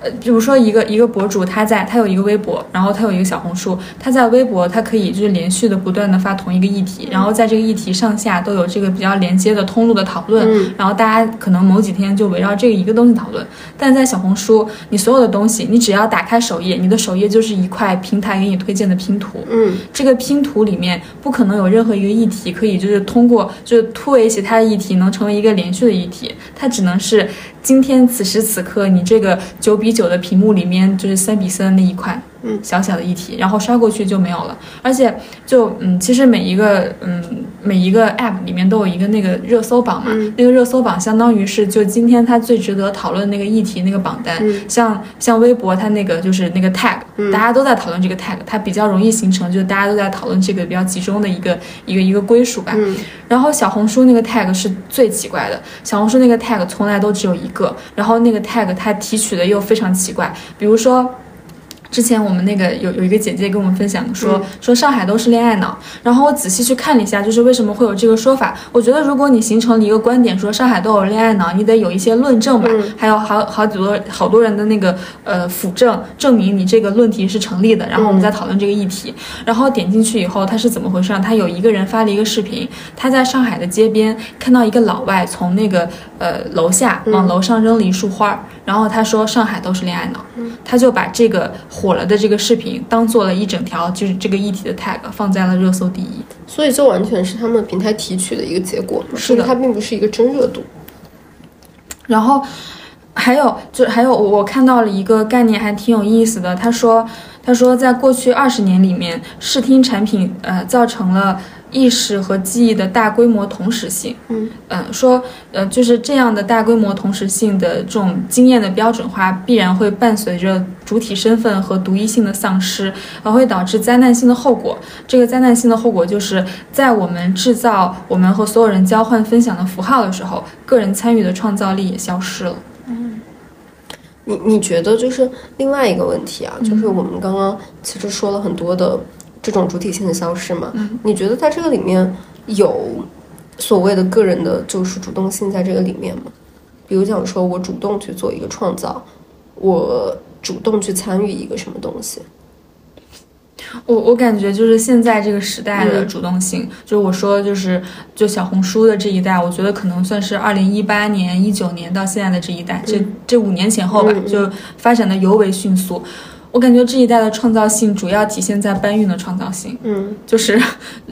呃，比如说一个一个博主，他在他有一个微博，然后他有一个小红书，他在微博他可以就是连续的不断的发同一个议题，然后在这个议题上下都有这个比较连接的通路的讨论，嗯。然后大家可能某几天就围绕这个一个东西讨论。但在小红书，你所有的东西，你只要打开首页，你的首页就是一块平台给你推荐的拼图，嗯，这个拼图里面不可能有任何一个议题可以就是通过就是突围其他的议题能成为一个连续的议题，它只能是今天此时此刻你这个九比九的屏幕里面就是三比三的那一块。嗯小小的议题，然后刷过去就没有了。而且就嗯，其实每一个嗯每一个 app 里面都有一个那个热搜榜嘛，嗯那个热搜榜相当于是就今天它最值得讨论那个议题那个榜单。嗯像像微博它那个就是那个 tag，、大家都在讨论这个 tag，它比较容易形成就是大家都在讨论这个比较集中的一个一个一个归属吧。嗯然后小红书那个 tag 是最奇怪的，小红书那个 tag 从来都只有一个，然后那个 tag 它提取的又非常奇怪，比如说。之前我们那个有有一个姐姐跟我们分享说、说上海都是恋爱脑，然后我仔细去看了一下，就是为什么会有这个说法。我觉得如果你形成了一个观点说上海都有恋爱脑，你得有一些论证吧，还有好好几多好多人的那个呃辅证证明你这个论题是成立的，然后我们再讨论这个议题。然后点进去以后，他是怎么回事呢？他有一个人发了一个视频，他在上海的街边看到一个老外从那个呃楼下往楼上扔了一束花儿，然后他说上海都是恋爱脑，他就把这个火了的这个视频当做了一整条就是这个议题的 tag 放在了热搜第一。所以这完全是他们平台提取的一个结果，是的它并不是一个真热度。然后还有就还有我看到了一个概念还挺有意思的，他说他说在过去二十年里面，视听产品呃造成了。意识和记忆的大规模同时性，嗯呃，说，呃，就是这样的大规模同时性的这种经验的标准化，必然会伴随着主体身份和独一性的丧失，而会导致灾难性的后果。这个灾难性的后果就是在我们制造我们和所有人交换分享的符号的时候，个人参与的创造力也消失了。嗯你你觉得就是另外一个问题啊，就是我们刚刚其实说了很多的这种主体性的消失嘛，你觉得在这个里面有所谓的个人的就是主动性在这个里面吗？比如讲说我主动去做一个创造，我主动去参与一个什么东西，我我感觉就是现在这个时代的嗯。主动性，就是我说就是就小红书的这一代，我觉得可能算是二零一八年、一九年到现在的这一代，这这五年前后吧，嗯嗯。就发展的尤为迅速。我感觉这一代的创造性主要体现在搬运的创造性，嗯 [LAUGHS] 就是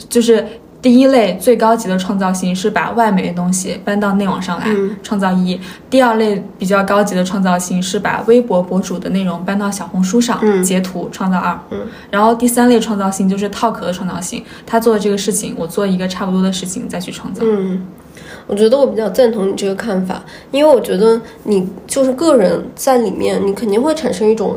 就是第一类最高级的创造性是把外媒的东西搬到内网上来，嗯创造一；第二类比较高级的创造性是把微博博主的内容搬到小红书上、嗯截图，创造二。嗯，然后第三类创造性就是套壳的创造性，他做的这个事情，我做一个差不多的事情再去创造。嗯，我觉得我比较赞同你这个看法，因为我觉得你就是个人在里面，你肯定会产生一种，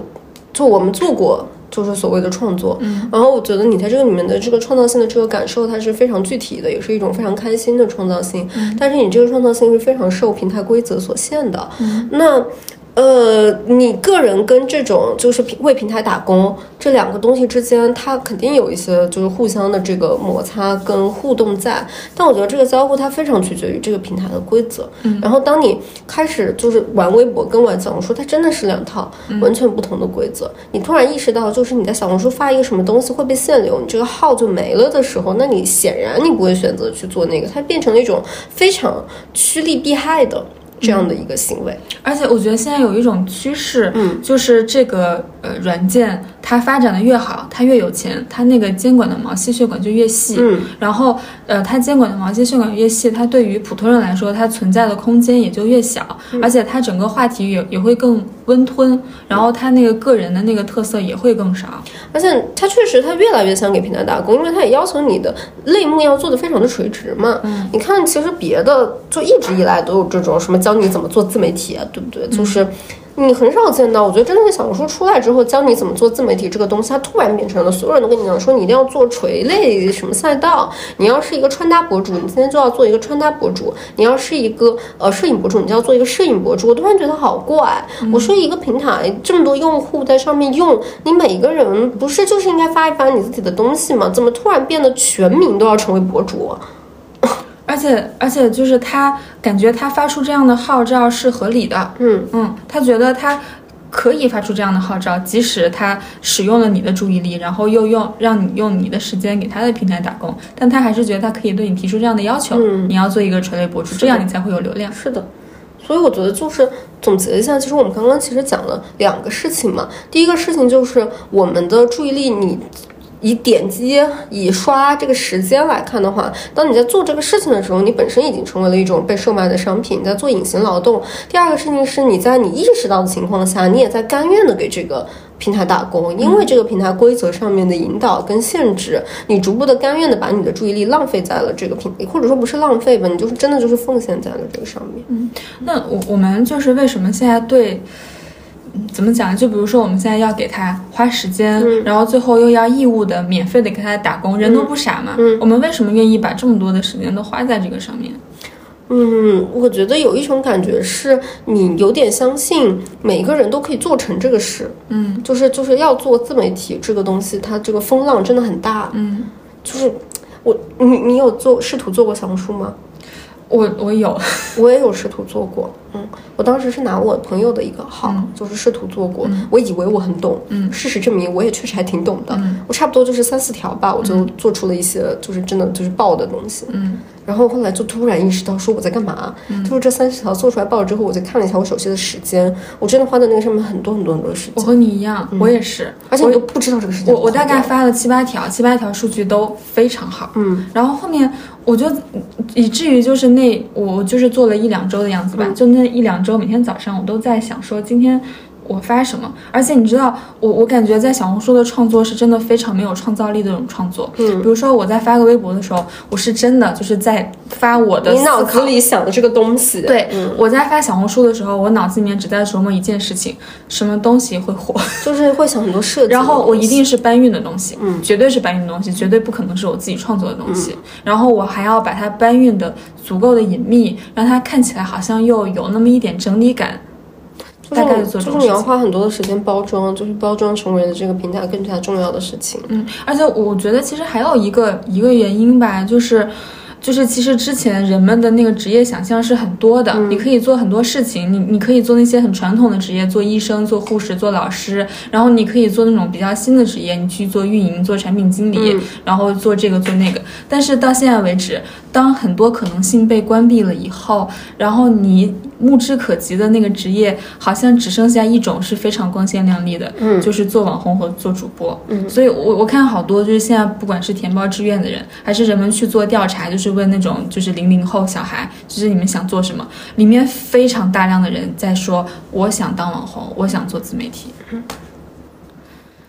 就我们做过。就是所谓的创作，嗯，然后我觉得你在这个里面的这个创造性的这个感受，它是非常具体的，也是一种非常开心的创造性。但是你这个创造性是非常受平台规则所限的。那。呃，你个人跟这种就是平为平台打工这两个东西之间，它肯定有一些就是互相的这个摩擦跟互动在。但我觉得这个交互它非常取决于这个平台的规则。嗯。然后当你开始就是玩微博跟玩小红书，它真的是两套完全不同的规则。你突然意识到，就是你在小红书发一个什么东西会被限流，你这个号就没了的时候，那你显然你不会选择去做那个，它变成了一种非常趋利避害的。这样的一个行为，而且我觉得现在有一种趋势，嗯，就是这个呃软件它发展的越好，它越有钱，它那个监管的毛细血管就越细，嗯，然后呃它监管的毛细血管越细，它对于普通人来说，它存在的空间也就越小，而且它整个话题也也会更温吞，然后他那个个人的那个特色也会更少，而且他确实他越来越想给平台打工，因为他也要求你的类目要做的非常的垂直嘛，嗯，你看其实别的就一直以来都有这种什么教你怎么做自媒体啊，对不对？就是你很少见到，我觉得真的是小红书出来之后，教你怎么做自媒体这个东西，它突然变成了所有人都跟你讲说，你一定要做垂类什么赛道。你要是一个穿搭博主，你今天就要做一个穿搭博主；你要是一个呃摄影博主，你就要做一个摄影博主。我突然觉得好怪。我说一个平台这么多用户在上面用，你每个人不是就是应该发一发你自己的东西吗？怎么突然变得全民都要成为博主？而且而且就是他感觉他发出这样的号召是合理的，嗯嗯，他觉得他可以发出这样的号召，即使他使用了你的注意力，然后又用让你用你的时间给他的平台打工，但他还是觉得他可以对你提出这样的要求，你要做一个垂类博主，这样你才会有流量。是的，所以我觉得就是总结一下，其实我们刚刚其实讲了两个事情嘛，第一个事情就是我们的注意力你。以点击、以刷这个时间来看的话，当你在做这个事情的时候，你本身已经成为了一种被售卖的商品，你在做隐形劳动。第二个事情是，你在你意识到的情况下，你也在甘愿的给这个平台打工，因为这个平台规则上面的引导跟限制，你逐步的甘愿的把你的注意力浪费在了这个平，或者说不是浪费吧，你就是真的就是奉献在了这个上面。嗯，那我我们就是为什么现在对？怎么讲？就比如说，我们现在要给他花时间，然后最后又要义务的、免费的给他打工，人都不傻嘛。我们为什么愿意把这么多的时间都花在这个上面？嗯，我觉得有一种感觉是你有点相信每一个人都可以做成这个事。嗯，就是就是要做自媒体这个东西，它这个风浪真的很大。嗯，就是我你你有做试图做过小红书吗？我我有，我也有试图做过。嗯，我当时是拿我朋友的一个号，就是试图做过。我以为我很懂，嗯，事实证明我也确实还挺懂的。我差不多就是三四条吧，我就做出了一些就是真的就是爆的东西。嗯。然后后来就突然意识到，说我在干嘛？就是这三十条做出来爆了之后，我再看了一下我手机的时间，我真的花在那个上面很多很多很多时间。我和你一样，我也是，而且我都不知道这个时间。我我大概发了七八条，七八条数据都非常好。嗯，然后后面我就以至于就是那我就是做了一两周的样子吧，就那一两周，每天早上我都在想说今天。我发什么？而且你知道，我我感觉在小红书的创作是真的非常没有创造力的那种创作。嗯，比如说我在发个微博的时候，我是真的就是在发我的你脑子里想的这个东西。对，我在发小红书的时候，我脑子里面只在琢磨一件事情：什么东西会火？就是会想很多设计。然后我一定是搬运的东西，嗯，绝对是搬运的东西，绝对不可能是我自己创作的东西。然后我还要把它搬运的足够的隐秘，让它看起来好像又有那么一点整理感。大概就是你要花很多的时间包装，就是包装成为了这个平台更加重要的事情。嗯，而且我觉得其实还有一个一个原因吧，就是。就是其实之前人们的那个职业想象是很多的，你可以做很多事情，你你可以做那些很传统的职业，做医生、做护士、做老师，然后你可以做那种比较新的职业，你去做运营、做产品经理，然后做这个做那个。但是到现在为止，当很多可能性被关闭了以后，然后你目之可及的那个职业好像只剩下一种是非常光鲜亮丽的，嗯，就是做网红和做主播。嗯，所以我我看好多就是现在不管是填报志愿的人，还是人们去做调查，就是。问那种就是零零后小孩，就是你们想做什么？里面非常大量的人在说，我想当网红，我想做自媒体。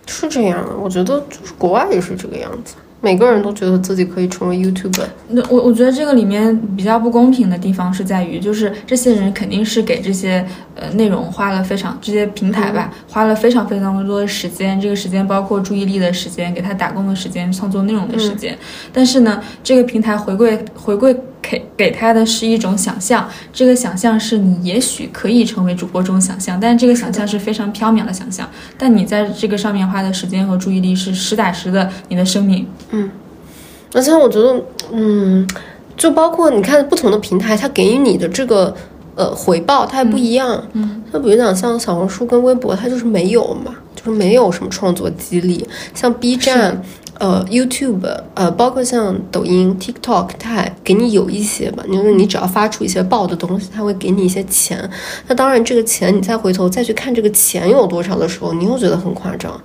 是这样，我觉得就是国外也是这个样子。每个人都觉得自己可以成为 YouTube。那我我觉得这个里面比较不公平的地方是在于，就是这些人肯定是给这些呃内容花了非常这些平台吧，花了非常非常多的时间，这个时间包括注意力的时间，给他打工的时间，创作内容的时间。但是呢，这个平台回归回归给给他的是一种想象，这个想象是你也许可以成为主播这种想象，但是这个想象是非常缥缈的想象，但你在这个上面花的时间和注意力是实打实的你的生命。嗯，而且我觉得，嗯，就包括你看不同的平台，它给予你的这个呃回报，它还不一样。嗯，就比如讲像小红书跟微博，它就是没有嘛，就是没有什么创作激励。像 B 站。呃，YouTube，呃，包括像抖音、TikTok，它还给你有一些吧，就是你只要发出一些爆的东西，它会给你一些钱。那当然，这个钱你再回头再去看这个钱有多少的时候，你又觉得很夸张。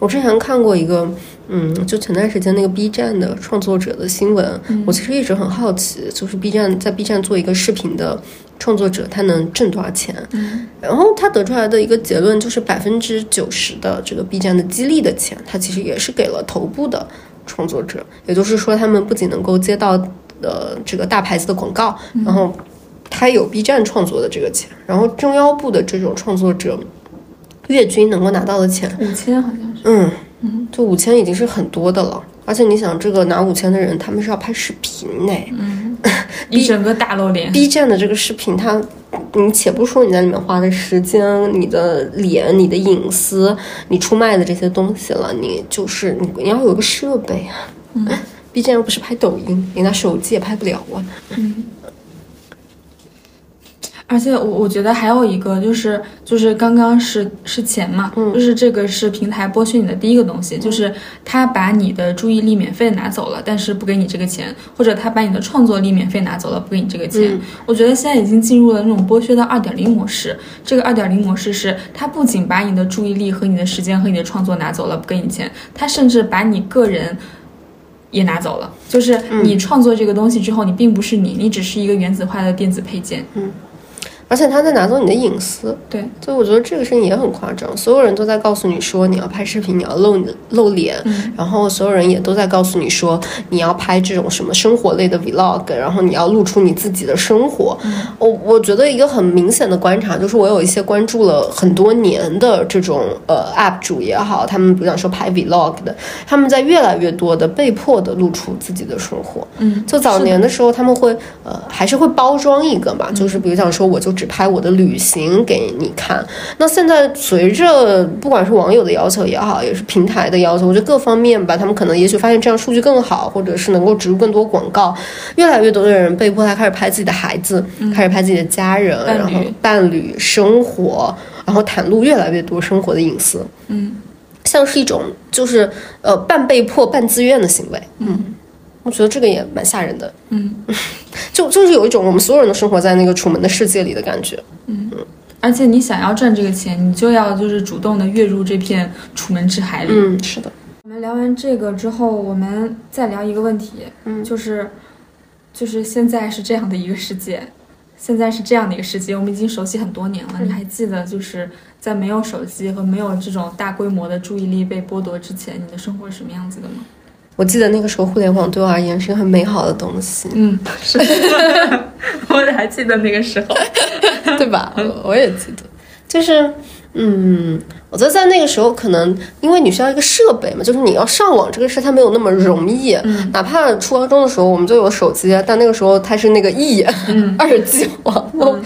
我之前看过一个，嗯，就前段时间那个 B 站的创作者的新闻，我其实一直很好奇，就是 B 站在 B 站做一个视频的。创作者他能挣多少钱？嗯，然后他得出来的一个结论就是百分之九十的这个 B 站的激励的钱，他其实也是给了头部的创作者，也就是说他们不仅能够接到呃这个大牌子的广告，然后他有 B 站创作的这个钱，然后中腰部的这种创作者月均能够拿到的钱五千好像是，嗯嗯，就五千已经是很多的了。而且你想，这个拿五千的人，他们是要拍视频呢，嗯，[LAUGHS] 一整个大露脸。B 站的这个视频，它，你且不说你在里面花的时间、你的脸、你的隐私、你出卖的这些东西了，你就是你你要有个设备啊。嗯，[LAUGHS] B 站又不是拍抖音，你拿手机也拍不了啊。嗯。而且我我觉得还有一个就是就是刚刚是是钱嘛，就是这个是平台剥削你的第一个东西，就是他把你的注意力免费拿走了，但是不给你这个钱，或者他把你的创作力免费拿走了，不给你这个钱。我觉得现在已经进入了那种剥削的二点零模式。这个二点零模式是，他不仅把你的注意力和你的时间和你的创作拿走了，不给你钱，他甚至把你个人也拿走了。就是你创作这个东西之后，你并不是你，你只是一个原子化的电子配件。嗯。而且他在拿走你的隐私，对，所以我觉得这个事情也很夸张。所有人都在告诉你说你要拍视频，你要露露脸，然后所有人也都在告诉你说你要拍这种什么生活类的 vlog，然后你要露出你自己的生活。我我觉得一个很明显的观察就是，我有一些关注了很多年的这种呃 up 主也好，他们比方说拍 vlog 的，他们在越来越多的被迫的露出自己的生活。嗯，就早年的时候他们会呃还是会包装一个嘛，就是比如讲说我就。只拍我的旅行给你看。那现在随着不管是网友的要求也好，也是平台的要求，我觉得各方面吧，他们可能也许发现这样数据更好，或者是能够植入更多广告，越来越多的人被迫他开始拍自己的孩子，开始拍自己的家人，然后伴侣生活，然后袒露越来越多生活的隐私。嗯，像是一种就是呃半被迫半自愿的行为。嗯。我觉得这个也蛮吓人的，嗯，[LAUGHS] 就就是有一种我们所有人都生活在那个楚门的世界里的感觉，嗯嗯，而且你想要赚这个钱，你就要就是主动的跃入这片楚门之海里，嗯，是的。我们聊完这个之后，我们再聊一个问题，嗯，就是就是现在是这样的一个世界，现在是这样的一个世界，我们已经熟悉很多年了，你还记得就是在没有手机和没有这种大规模的注意力被剥夺之前，你的生活是什么样子的吗？我记得那个时候，互联网对我而言是个很美好的东西。嗯，是，[LAUGHS] 我还记得那个时候，[LAUGHS] 对吧？我也记得，就是，嗯。我觉得在那个时候，可能因为你需要一个设备嘛，就是你要上网这个事，它没有那么容易。哪怕初高中的时候，我们就有手机，但那个时候它是那个 E [LAUGHS] 二 G 网络，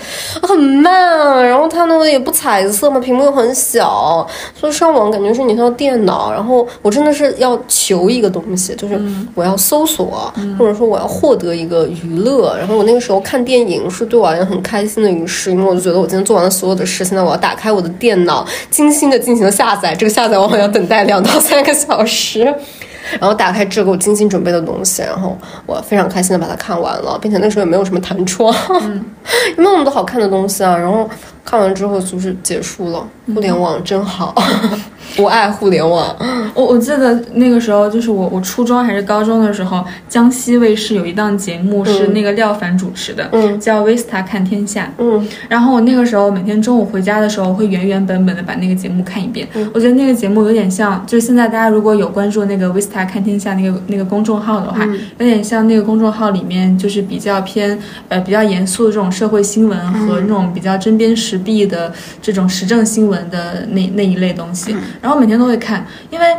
很慢啊。然后它那个也不彩色嘛，屏幕又很小，所以上网感觉是你需要电脑。然后我真的是要求一个东西，就是我要搜索，或者说我要获得一个娱乐。然后我那个时候看电影是对我而言很开心的一个事，因为我就觉得我今天做完了所有的事，现在我要打开我的电脑，精心。进行了下载，这个下载往往要等待两到三个小时，然后打开这个我精心准备的东西，然后我非常开心的把它看完了，并且那时候也没有什么弹窗，[LAUGHS] 有没有那么多好看的东西啊？然后看完之后就是结束了，互联网真好。[LAUGHS] 不爱互联网。我我记得那个时候，就是我我初中还是高中的时候，江西卫视有一档节目是那个廖凡主持的，嗯叫《Vista 看天下》。嗯然后我那个时候每天中午回家的时候，会原原本本的把那个节目看一遍。嗯我觉得那个节目有点像，就是现在大家如果有关注那个 Vista 看天下那个那个公众号的话，嗯有点像那个公众号里面就是比较偏呃比较严肃的这种社会新闻和那种比较针砭时弊的这种时政新闻的那那一类东西。然后每天都会看，因为。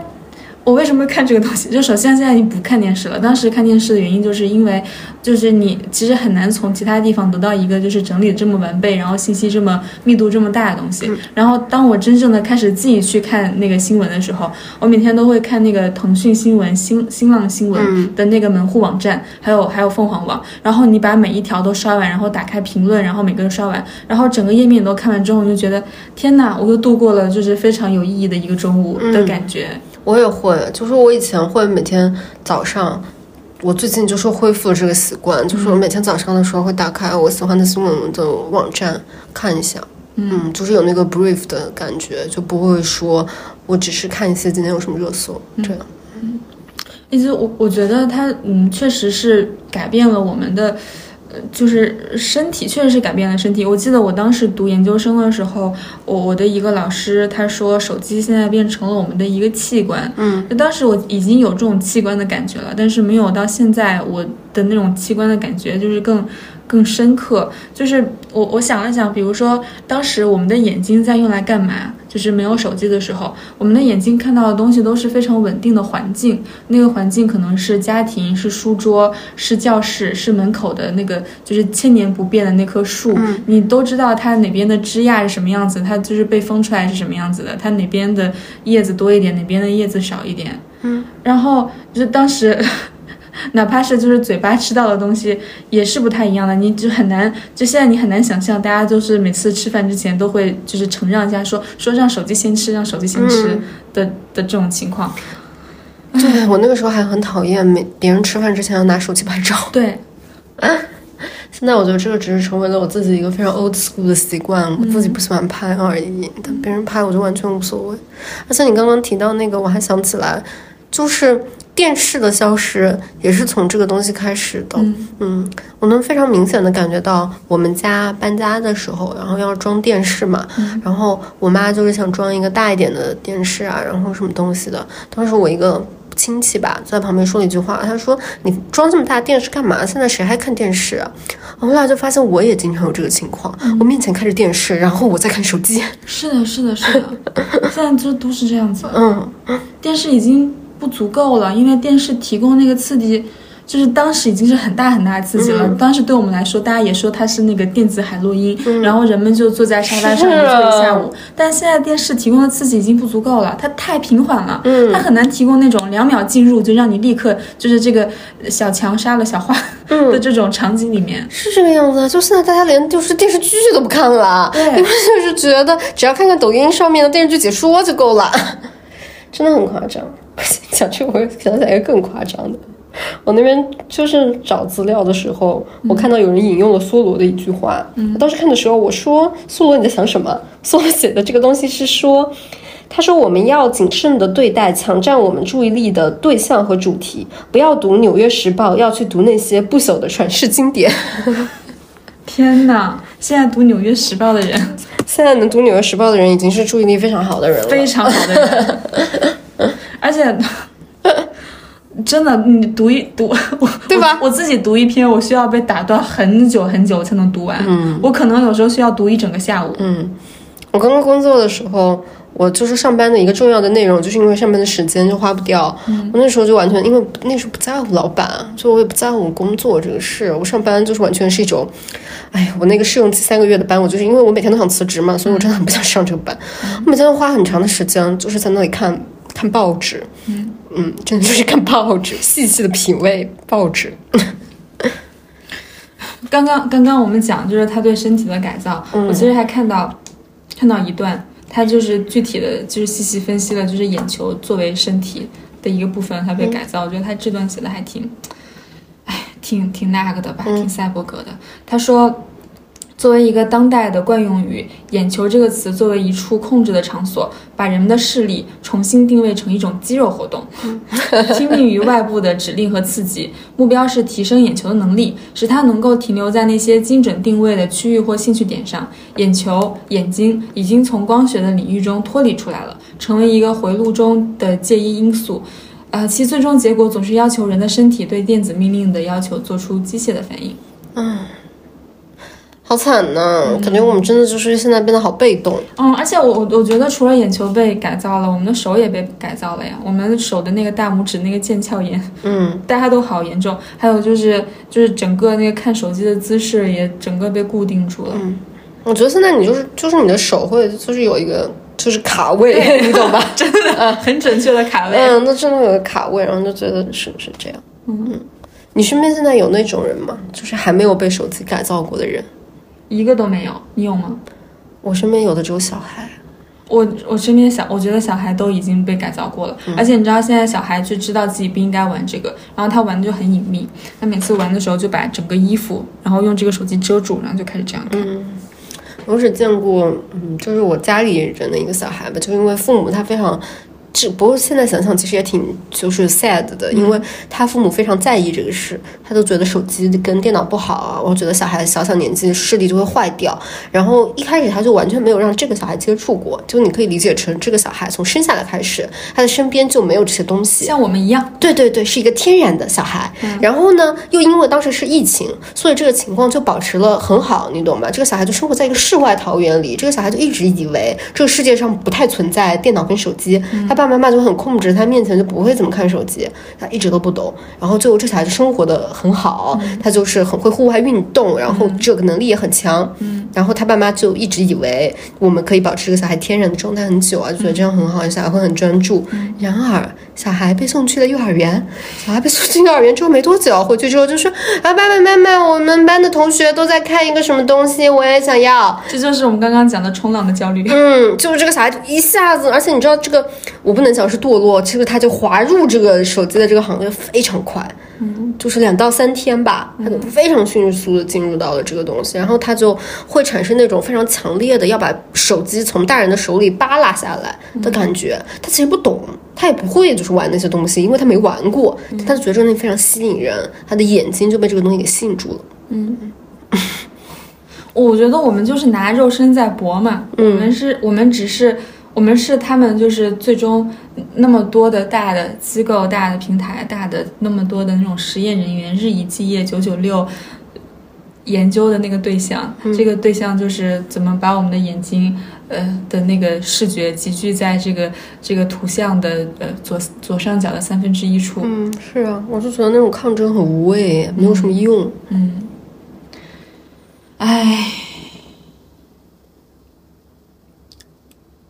我为什么会看这个东西？就首先现在已经不看电视了。当时看电视的原因，就是因为就是你其实很难从其他地方得到一个就是整理这么完备，然后信息这么密度这么大的东西。然后当我真正的开始自己去看那个新闻的时候，我每天都会看那个腾讯新闻、新新浪新闻的那个门户网站，还有还有凤凰网。然后你把每一条都刷完，然后打开评论，然后每个人刷完，然后整个页面都看完之后，你就觉得天呐，我又度过了就是非常有意义的一个中午的感觉。我也会，就是我以前会每天早上，我最近就是恢复了这个习惯，就是我每天早上的时候会打开我喜欢的新闻的网站看一下，嗯，就是有那个 brief 的感觉，就不会说我只是看一些今天有什么热搜这样。嗯其实我我觉得它嗯确实是改变了我们的。呃就是身体确实是改变了身体。我记得我当时读研究生的时候，我我的一个老师他说，手机现在变成了我们的一个器官。嗯，就当时我已经有这种器官的感觉了，但是没有到现在我的那种器官的感觉，就是更更深刻。就是我我想了想，比如说当时我们的眼睛在用来干嘛？就是没有手机的时候，我们的眼睛看到的东西都是非常稳定的环境，那个环境可能是家庭、是书桌、是教室、是门口的那个就是千年不变的那棵树，你都知道它哪边的枝桠是什么样子，它就是被风出来是什么样子的，它哪边的叶子多一点，哪边的叶子少一点。嗯，然后就是当时。哪怕是就是嘴巴吃到的东西也是不太一样的，你就很难，就现在你很难想象，大家就是每次吃饭之前都会就是承让一下说说让手机先吃，让手机先吃的、的这种情况。对我那个时候还很讨厌每别人吃饭之前要拿手机拍照，[LAUGHS] 对，[LAUGHS] 啊现在我觉得这个只是成为了我自己一个非常 old school 的习惯，我自己不喜欢拍而已，但别人拍我就完全无所谓。而且你刚刚提到那个，我还想起来，就是电视的消失也是从这个东西开始的。嗯我能非常明显的感觉到，我们家搬家的时候，然后要装电视嘛，然后我妈就是想装一个大一点的电视啊，然后什么东西的。当时我一个。亲戚吧，在旁边说了一句话，他说：“你装这么大电视干嘛？现在谁还看电视啊？”我后来就发现，我也经常有这个情况。我面前看着电视，然后我在看手机。是的，是的，是的，[LAUGHS] 现在就都是这样子。嗯，电视已经不足够了，因为电视提供那个刺激。就是当时已经是很大很大的刺激了，当时对我们来说，大家也说它是那个电子海洛因，然后人们就坐在沙发上面坐一下午。但现在电视提供的刺激已经不足够了，它太平缓了，它很难提供那种两秒进入就让你立刻就是这个小强杀了小花的这种场景里面。是这个样子，就现在大家连就是电视剧都不看了，对因为就是觉得只要看看抖音上面的电视剧解说就够了，[LAUGHS] 真的很夸张。讲这个，我又想起来一个更夸张的。我那边就是找资料的时候，我看到有人引用了梭罗的一句话。我当时看的时候，我说：“梭罗你在想什么？” [LAUGHS] 梭罗写的这个东西是说，他说我们要谨慎的对待抢占我们注意力的对象和主题，不要读《纽约时报》，要去读那些不朽的传世经典。[LAUGHS] 天哪！现在读《纽约时报》的人，[LAUGHS] 现在能读《纽约时报》的人已经是注意力非常好的人了。非常好的人，而且。[LAUGHS] 真的，你读一读，[LAUGHS] 我对吧我？我自己读一篇，我需要被打断很久很久才能读完。嗯，我可能有时候需要读一整个下午。嗯，我刚刚工作的时候，我就是上班的一个重要的内容，就是因为上班的时间就花不掉。嗯我那时候就完全因为那时候不在乎老板，就我也不在乎工作这个事，我上班就是完全是一种，哎呀，我那个试用期三个月的班，我就是因为我每天都想辞职嘛，所以我真的很不想上这个班。我每天都花很长的时间，就是在那里看看报纸。嗯嗯，真的就是看报纸，细细的品味报纸。[LAUGHS] 刚刚刚刚我们讲就是他对身体的改造，嗯我其实还看到看到一段，他就是具体的就是细细分析了，就是眼球作为身体的一个部分，它被改造。我觉得他这段写的还挺，哎，挺挺那个的吧，挺赛博格的。他说。作为一个当代的惯用语，眼球这个词作为一处控制的场所，把人们的视力重新定位成一种肌肉活动，[LAUGHS] 听命于外部的指令和刺激，目标是提升眼球的能力，使它能够停留在那些精准定位的区域或兴趣点上。眼球、眼睛已经从光学的领域中脱离出来了，成为一个回路中的介意因素。呃，其最终结果总是要求人的身体对电子命令的要求做出机械的反应。嗯，好惨呐，感觉我们真的就是现在变得好被动。嗯，而且我我我觉得除了眼球被改造了，我们的手也被改造了呀。我们手的那个大拇指那个腱鞘炎，嗯，[LAUGHS] 大家都好严重。还有就是就是整个那个看手机的姿势也整个被固定住了。嗯，我觉得现在你就是就是你的手会就是有一个就是卡位，你懂吧？[LAUGHS] 真的很准确的卡位。嗯，那真的有个卡位，然后就觉得是是这样。嗯，你身边现在有那种人吗？就是还没有被手机改造过的人？一个都没有，你有吗？我身边有的只有小孩。我我身边小，我觉得小孩都已经被改造过了，而且你知道现在小孩就知道自己不应该玩这个，然后他玩的就很隐秘，他每次玩的时候就把整个衣服，然后用这个手机遮住，然后就开始这样看。嗯，我只见过，嗯，就是我家里人的一个小孩吧，就因为父母他非常。只不过现在想想，其实也挺就是 sad 的，因为他父母非常在意这个事，他都觉得手机跟电脑不好啊。我觉得小孩小小年纪视力就会坏掉，然后一开始他就完全没有让这个小孩接触过，就你可以理解成这个小孩从生下来开始，他的身边就没有这些东西，像我们一样。对对对，是一个天然的小孩。然后呢，又因为当时是疫情，所以这个情况就保持了很好，你懂吗？这个小孩就生活在一个世外桃源里，这个小孩就一直以为这个世界上不太存在电脑跟手机，他爸。妈妈就很控制，他面前就不会怎么看手机，他一直都不懂。然后最后这小孩子生活的很好，他就是很会户外运动，然后这个能力也很强。嗯，然后他爸妈就一直以为我们可以保持这个小孩天然的状态很久啊，就觉得这样很好，小孩会很专注。然而小孩被送去了幼儿园，小孩被送进幼儿园之后没多久，回去之后就说啊，爸爸妈妈，我们班的同学都在看一个什么东西，我也想要。这就是我们刚刚讲的冲浪的焦虑。嗯，就是这个小孩就一下子，而且你知道这个。我不能讲是堕落，其实他就滑入这个手机的这个行业非常快，嗯，就是两到三天吧，他就非常迅速的进入到了这个东西，然后他就会产生那种非常强烈的要把手机从大人的手里扒拉下来的感觉。他其实不懂，他也不会就是玩那些东西，因为他没玩过，他就觉得这个东西非常吸引人，他的眼睛就被这个东西给吸引住了。嗯，[LAUGHS] 我觉得我们就是拿肉身在搏嘛，我们是，我们只是。我们是他们，就是最终那么多的大的机构、大的平台、大的那么多的那种实验人员，日以继夜、九九六研究的那个对象。这个对象就是怎么把我们的眼睛，呃的那个视觉集聚在这个这个图像的呃左左上角的三分之一处。嗯，是啊，我就觉得那种抗争很无谓，没有什么用。嗯，唉。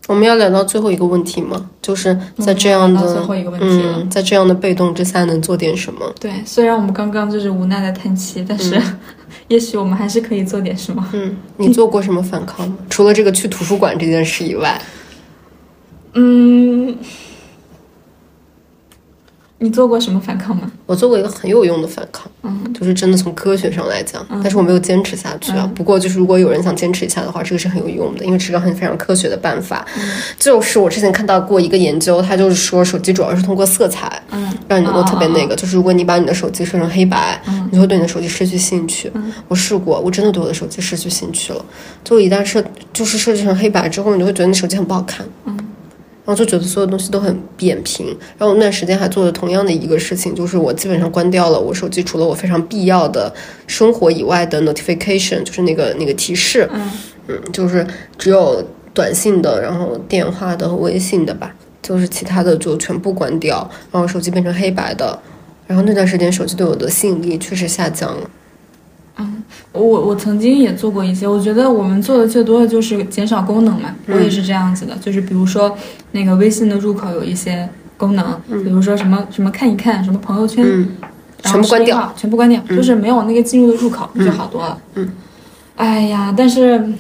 我们要聊到最后一个问题吗？就是在这样的最后一个问题了，在这样的被动之下能做点什么？对，虽然我们刚刚就是无奈的叹气，但是 [LAUGHS] 也许我们还是可以做点什么。嗯，你做过什么反抗吗？除了这个去图书馆这件事以外，嗯。你做过什么反抗吗？我做过一个很有用的反抗，嗯，就是真的从科学上来讲，但是我没有坚持下去啊。不过就是如果有人想坚持一下的话，这个是很有用的，因为是个很非常科学的办法。就是我之前看到过一个研究，它就是说手机主要是通过色彩，嗯，让你能够特别那个。就是如果你把你的手机设成黑白，嗯，你会对你的手机失去兴趣。我试过，我真的对我的手机失去兴趣了。就一旦设就是设置成黑白之后，你就会觉得你手机很不好看，嗯。然后就觉得所有东西都很扁平。然后那段时间还做了同样的一个事情，就是我基本上关掉了我手机除了我非常必要的生活以外的 notification，就是那个那个提示。嗯嗯，就是只有短信的，然后电话的和微信的吧，就是其他的就全部关掉。然后手机变成黑白的。然后那段时间手机对我的吸引力确实下降了。嗯，我我曾经也做过一些，我觉得我们做的最多的就是减少功能嘛。我也是这样子的，就是比如说那个微信的入口有一些功能，比如说什么什么看一看，什么朋友圈，全部关掉，全部关掉，就是没有那个进入的入口就好多了。嗯，哎呀，但是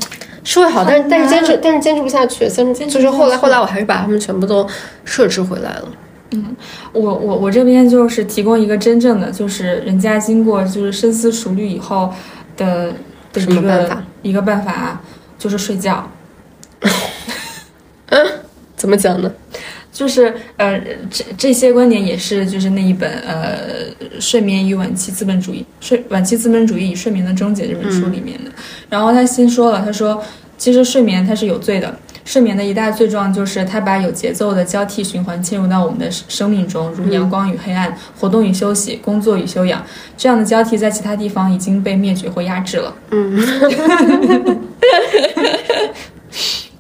是会好，但是但是坚持但是坚持不下去，坚持就是后来后来我还是把它们全部都设置回来了。嗯，我我我这边就是提供一个真正的，就是人家经过就是深思熟虑以后的的一个一个办法就是睡觉。[LAUGHS] 嗯怎么讲呢？就是呃，这这些观点也是就是那一本呃《睡眠与晚期资本主义》睡晚期资本主义与睡眠的终结这本书里面的。然后他先说了，他说其实睡眠它是有罪的，睡眠的一大罪状就是它把有节奏的交替循环嵌入到我们的生命中，如阳光与黑暗、活动与休息、工作与休养这样的交替，在其他地方已经被灭绝或压制了。嗯。[LAUGHS]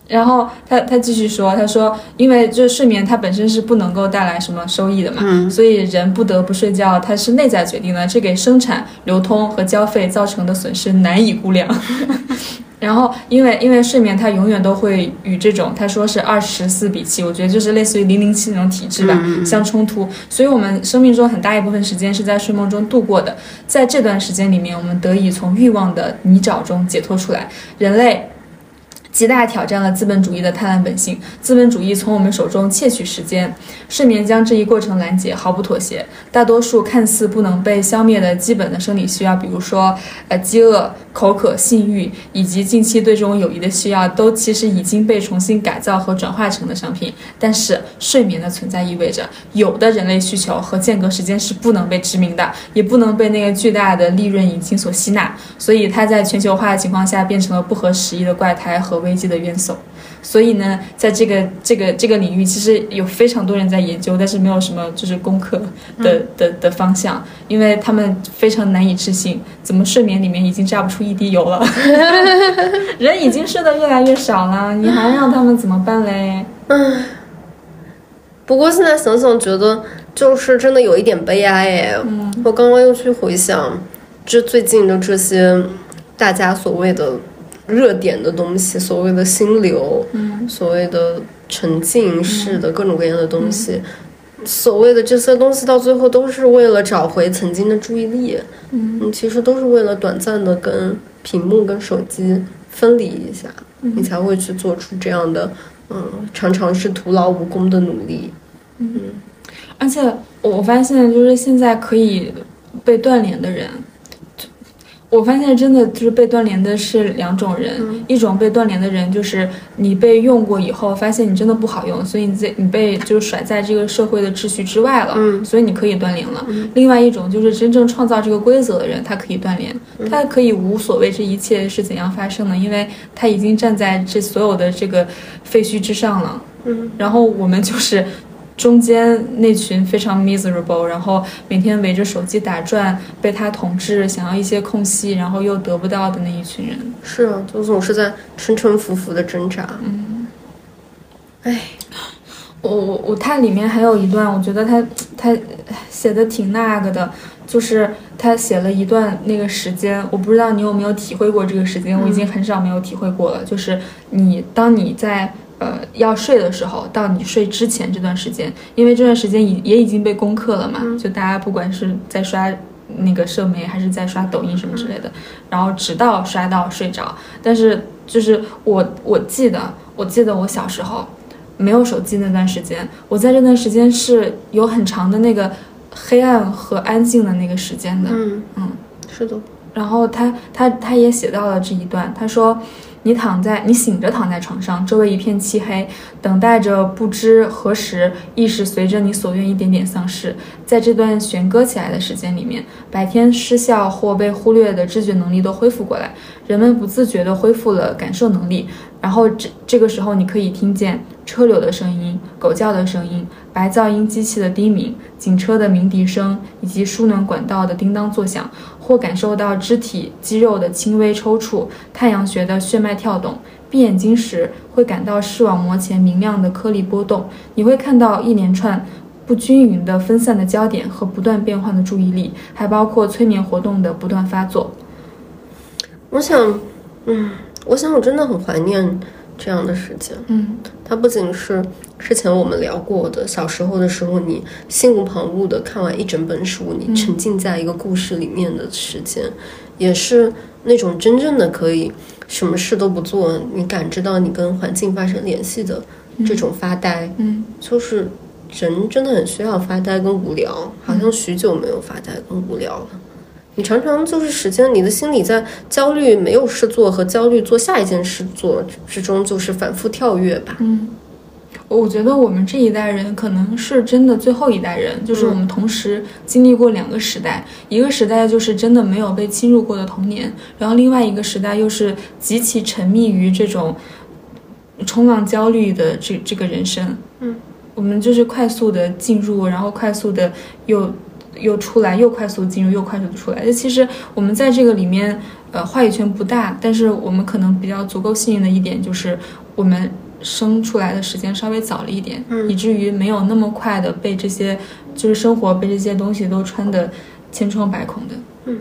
然后他他继续说，他说，因为就是睡眠它本身是不能够带来什么收益的嘛，所以人不得不睡觉，它是内在决定的，这给生产、流通和交费造成的损失难以估量。[LAUGHS] 然后因为因为睡眠它永远都会与这种他说是二十四比七，我觉得就是类似于零零七那种体质吧相冲突，所以我们生命中很大一部分时间是在睡梦中度过的，在这段时间里面，我们得以从欲望的泥沼中解脱出来，人类。极大挑战了资本主义的贪婪本性。资本主义从我们手中窃取时间，睡眠将这一过程拦截，毫不妥协。大多数看似不能被消灭的基本的生理需要，比如说，呃，饥饿、口渴、性欲，以及近期对这种友谊的需要，都其实已经被重新改造和转化成的商品。但是，睡眠的存在意味着，有的人类需求和间隔时间是不能被殖民的，也不能被那个巨大的利润引擎所吸纳。所以，它在全球化的情况下，变成了不合时宜的怪胎和。危机的元首，所以呢，在这个这个这个领域，其实有非常多人在研究，但是没有什么就是攻克的的的方向，因为他们非常难以置信，怎么睡眠里面已经榨不出一滴油了，[LAUGHS] 人已经睡得越来越少了，你还让他们怎么办嘞？嗯，不过现在想想，觉得就是真的有一点悲哀哎。嗯，我刚刚又去回想，这最近的这些大家所谓的。热点的东西，所谓的心流，嗯，所谓的沉浸式的各种各样的东西，所谓的这些东西，到最后都是为了找回曾经的注意力，嗯，其实都是为了短暂的跟屏幕、跟手机分离一下，你才会去做出这样的，嗯，常常是徒劳无功的努力，嗯，而且我发现，就是现在可以被断联的人。我发现真的就是被断联的是两种人，一种被断联的人就是你被用过以后，发现你真的不好用，所以你在你被就是甩在这个社会的秩序之外了，所以你可以断联了。另外一种就是真正创造这个规则的人，他可以断联，他可以无所谓这一切是怎样发生的，因为他已经站在这所有的这个废墟之上了。嗯，然后我们就是。中间那群非常 miserable，然后每天围着手机打转，被他统治，想要一些空隙，然后又得不到的那一群人，是啊，就总是在沉沉浮浮的挣扎。嗯，哎，我我我，他里面还有一段，我觉得他他写的挺那个的，就是他写了一段那个时间，我不知道你有没有体会过这个时间，我已经很少没有体会过了，就是你当你在。呃，要睡的时候，到你睡之前这段时间，因为这段时间已也已经被攻克了嘛，就大家不管是在刷那个社媒，还是在刷抖音什么之类的，然后直到刷到睡着。但是就是我我记得，我记得我小时候没有手机那段时间，我在这段时间是有很长的那个黑暗和安静的那个时间的。嗯嗯，是的。然后他他他也写到了这一段，他说。你躺在，你醒着躺在床上，周围一片漆黑，等待着不知何时意识随着你所愿一点点丧失。在这段悬搁起来的时间里面，白天失效或被忽略的知觉能力都恢复过来，人们不自觉地恢复了感受能力。然后这这个时候，你可以听见车流的声音、狗叫的声音、白噪音机器的低鸣、警车的鸣笛声，以及输暖管道的叮当作响。或感受到肢体肌肉的轻微抽搐，太阳穴的血脉跳动。闭眼睛时会感到视网膜前明亮的颗粒波动。你会看到一连串不均匀的分散的焦点和不断变换的注意力，还包括催眠活动的不断发作。我想，嗯，我想我真的很怀念。这样的时间，嗯，它不仅是之前我们聊过的小时候的时候，你心无旁骛的看完一整本书，你沉浸在一个故事里面的时间，也是那种真正的可以什么事都不做，你感知到你跟环境发生联系的这种发呆，嗯，就是人真的很需要发呆跟无聊，好像许久没有发呆跟无聊了。你常常就是时间，你的心里在焦虑没有事做和焦虑做下一件事做之中，就是反复跳跃吧。嗯，我觉得我们这一代人可能是真的最后一代人，就是我们同时经历过两个时代，一个时代就是真的没有被侵入过的童年，然后另外一个时代又是极其沉迷于这种冲浪焦虑的这这个人生。嗯，我们就是快速的进入，然后快速的又。又出来，又快速进入，又快速的出来。就其实我们在这个里面，呃，话语权不大，但是我们可能比较足够幸运的一点就是，我们生出来的时间稍微早了一点，嗯以至于没有那么快的被这些，就是生活被这些东西都穿的千疮百孔的。嗯，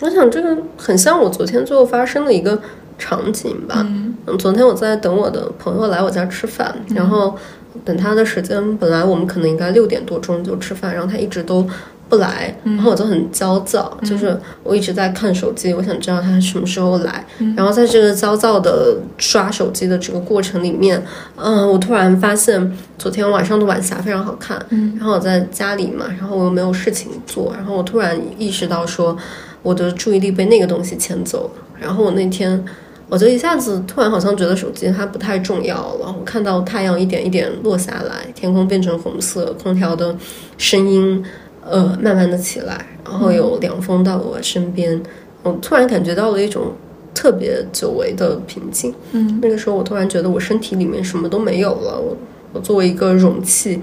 我想这个很像我昨天最后发生的一个场景吧。嗯，昨天我在等我的朋友来我家吃饭，然后。等他的时间，本来我们可能应该六点多钟就吃饭，然后他一直都不来，然后我就很焦躁，就是我一直在看手机，我想知道他什么时候来。然后在这个焦躁的刷手机的这个过程里面，嗯，我突然发现昨天晚上的晚霞非常好看。嗯，然后我在家里嘛，然后我又没有事情做，然后我突然意识到说，我的注意力被那个东西牵走了。然后我那天。我就一下子突然好像觉得手机它不太重要了。我看到太阳一点一点落下来，天空变成红色，空调的声音呃慢慢的起来，然后有凉风到我身边，我突然感觉到了一种特别久违的平静。嗯，那个时候我突然觉得我身体里面什么都没有了，我我作为一个容器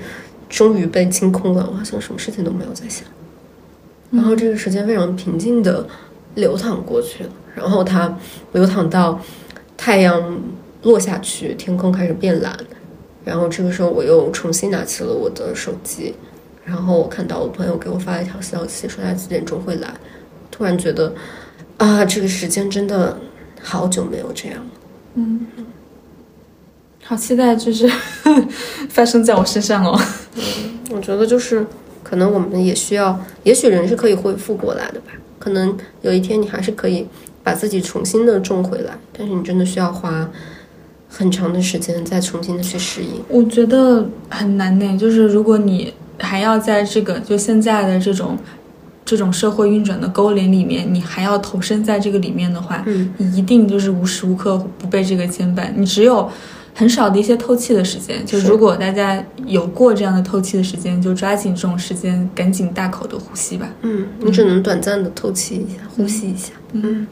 终于被清空了，我好像什么事情都没有在想，然后这个时间非常平静的流淌过去了。然后它流淌到太阳落下去，天空开始变蓝。然后这个时候，我又重新拿起了我的手机，然后我看到我朋友给我发了一条消息，说他几点钟会来。突然觉得啊，这个时间真的好久没有这样了。嗯，好期待就是发生在我身上哦。嗯，我觉得就是可能我们也需要，也许人是可以恢复过来的吧。可能有一天你还是可以。把自己重新的种回来，但是你真的需要花很长的时间再重新的去适应。我觉得很难呢，就是如果你还要在这个就现在的这种这种社会运转的勾连里面，你还要投身在这个里面的话，嗯，你一定就是无时无刻不被这个牵绊。你只有。很少的一些透气的时间，就如果大家有过这样的透气的时间，就抓紧这种时间，赶紧大口的呼吸吧。嗯，你只能短暂的透气一下，呼吸一下。嗯。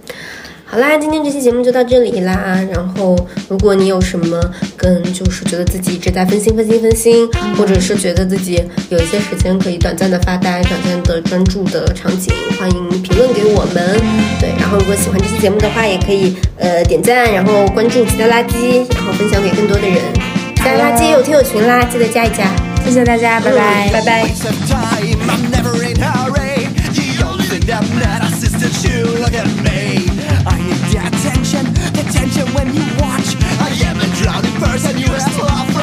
好啦，今天这期节目就到这里啦。然后，如果你有什么跟就是觉得自己一直在分心、分心、分心，或者是觉得自己有一些时间可以短暂的发呆、短暂的专注的场景，欢迎评论给我们。对，然后如果喜欢这期节目的话，也可以呃点赞，然后关注其他垃圾，然后分享给更多的人。其他垃圾有听友群啦，记得加一加。谢谢大家，拜拜，拜拜。when you watch. I am a drowning person, you have love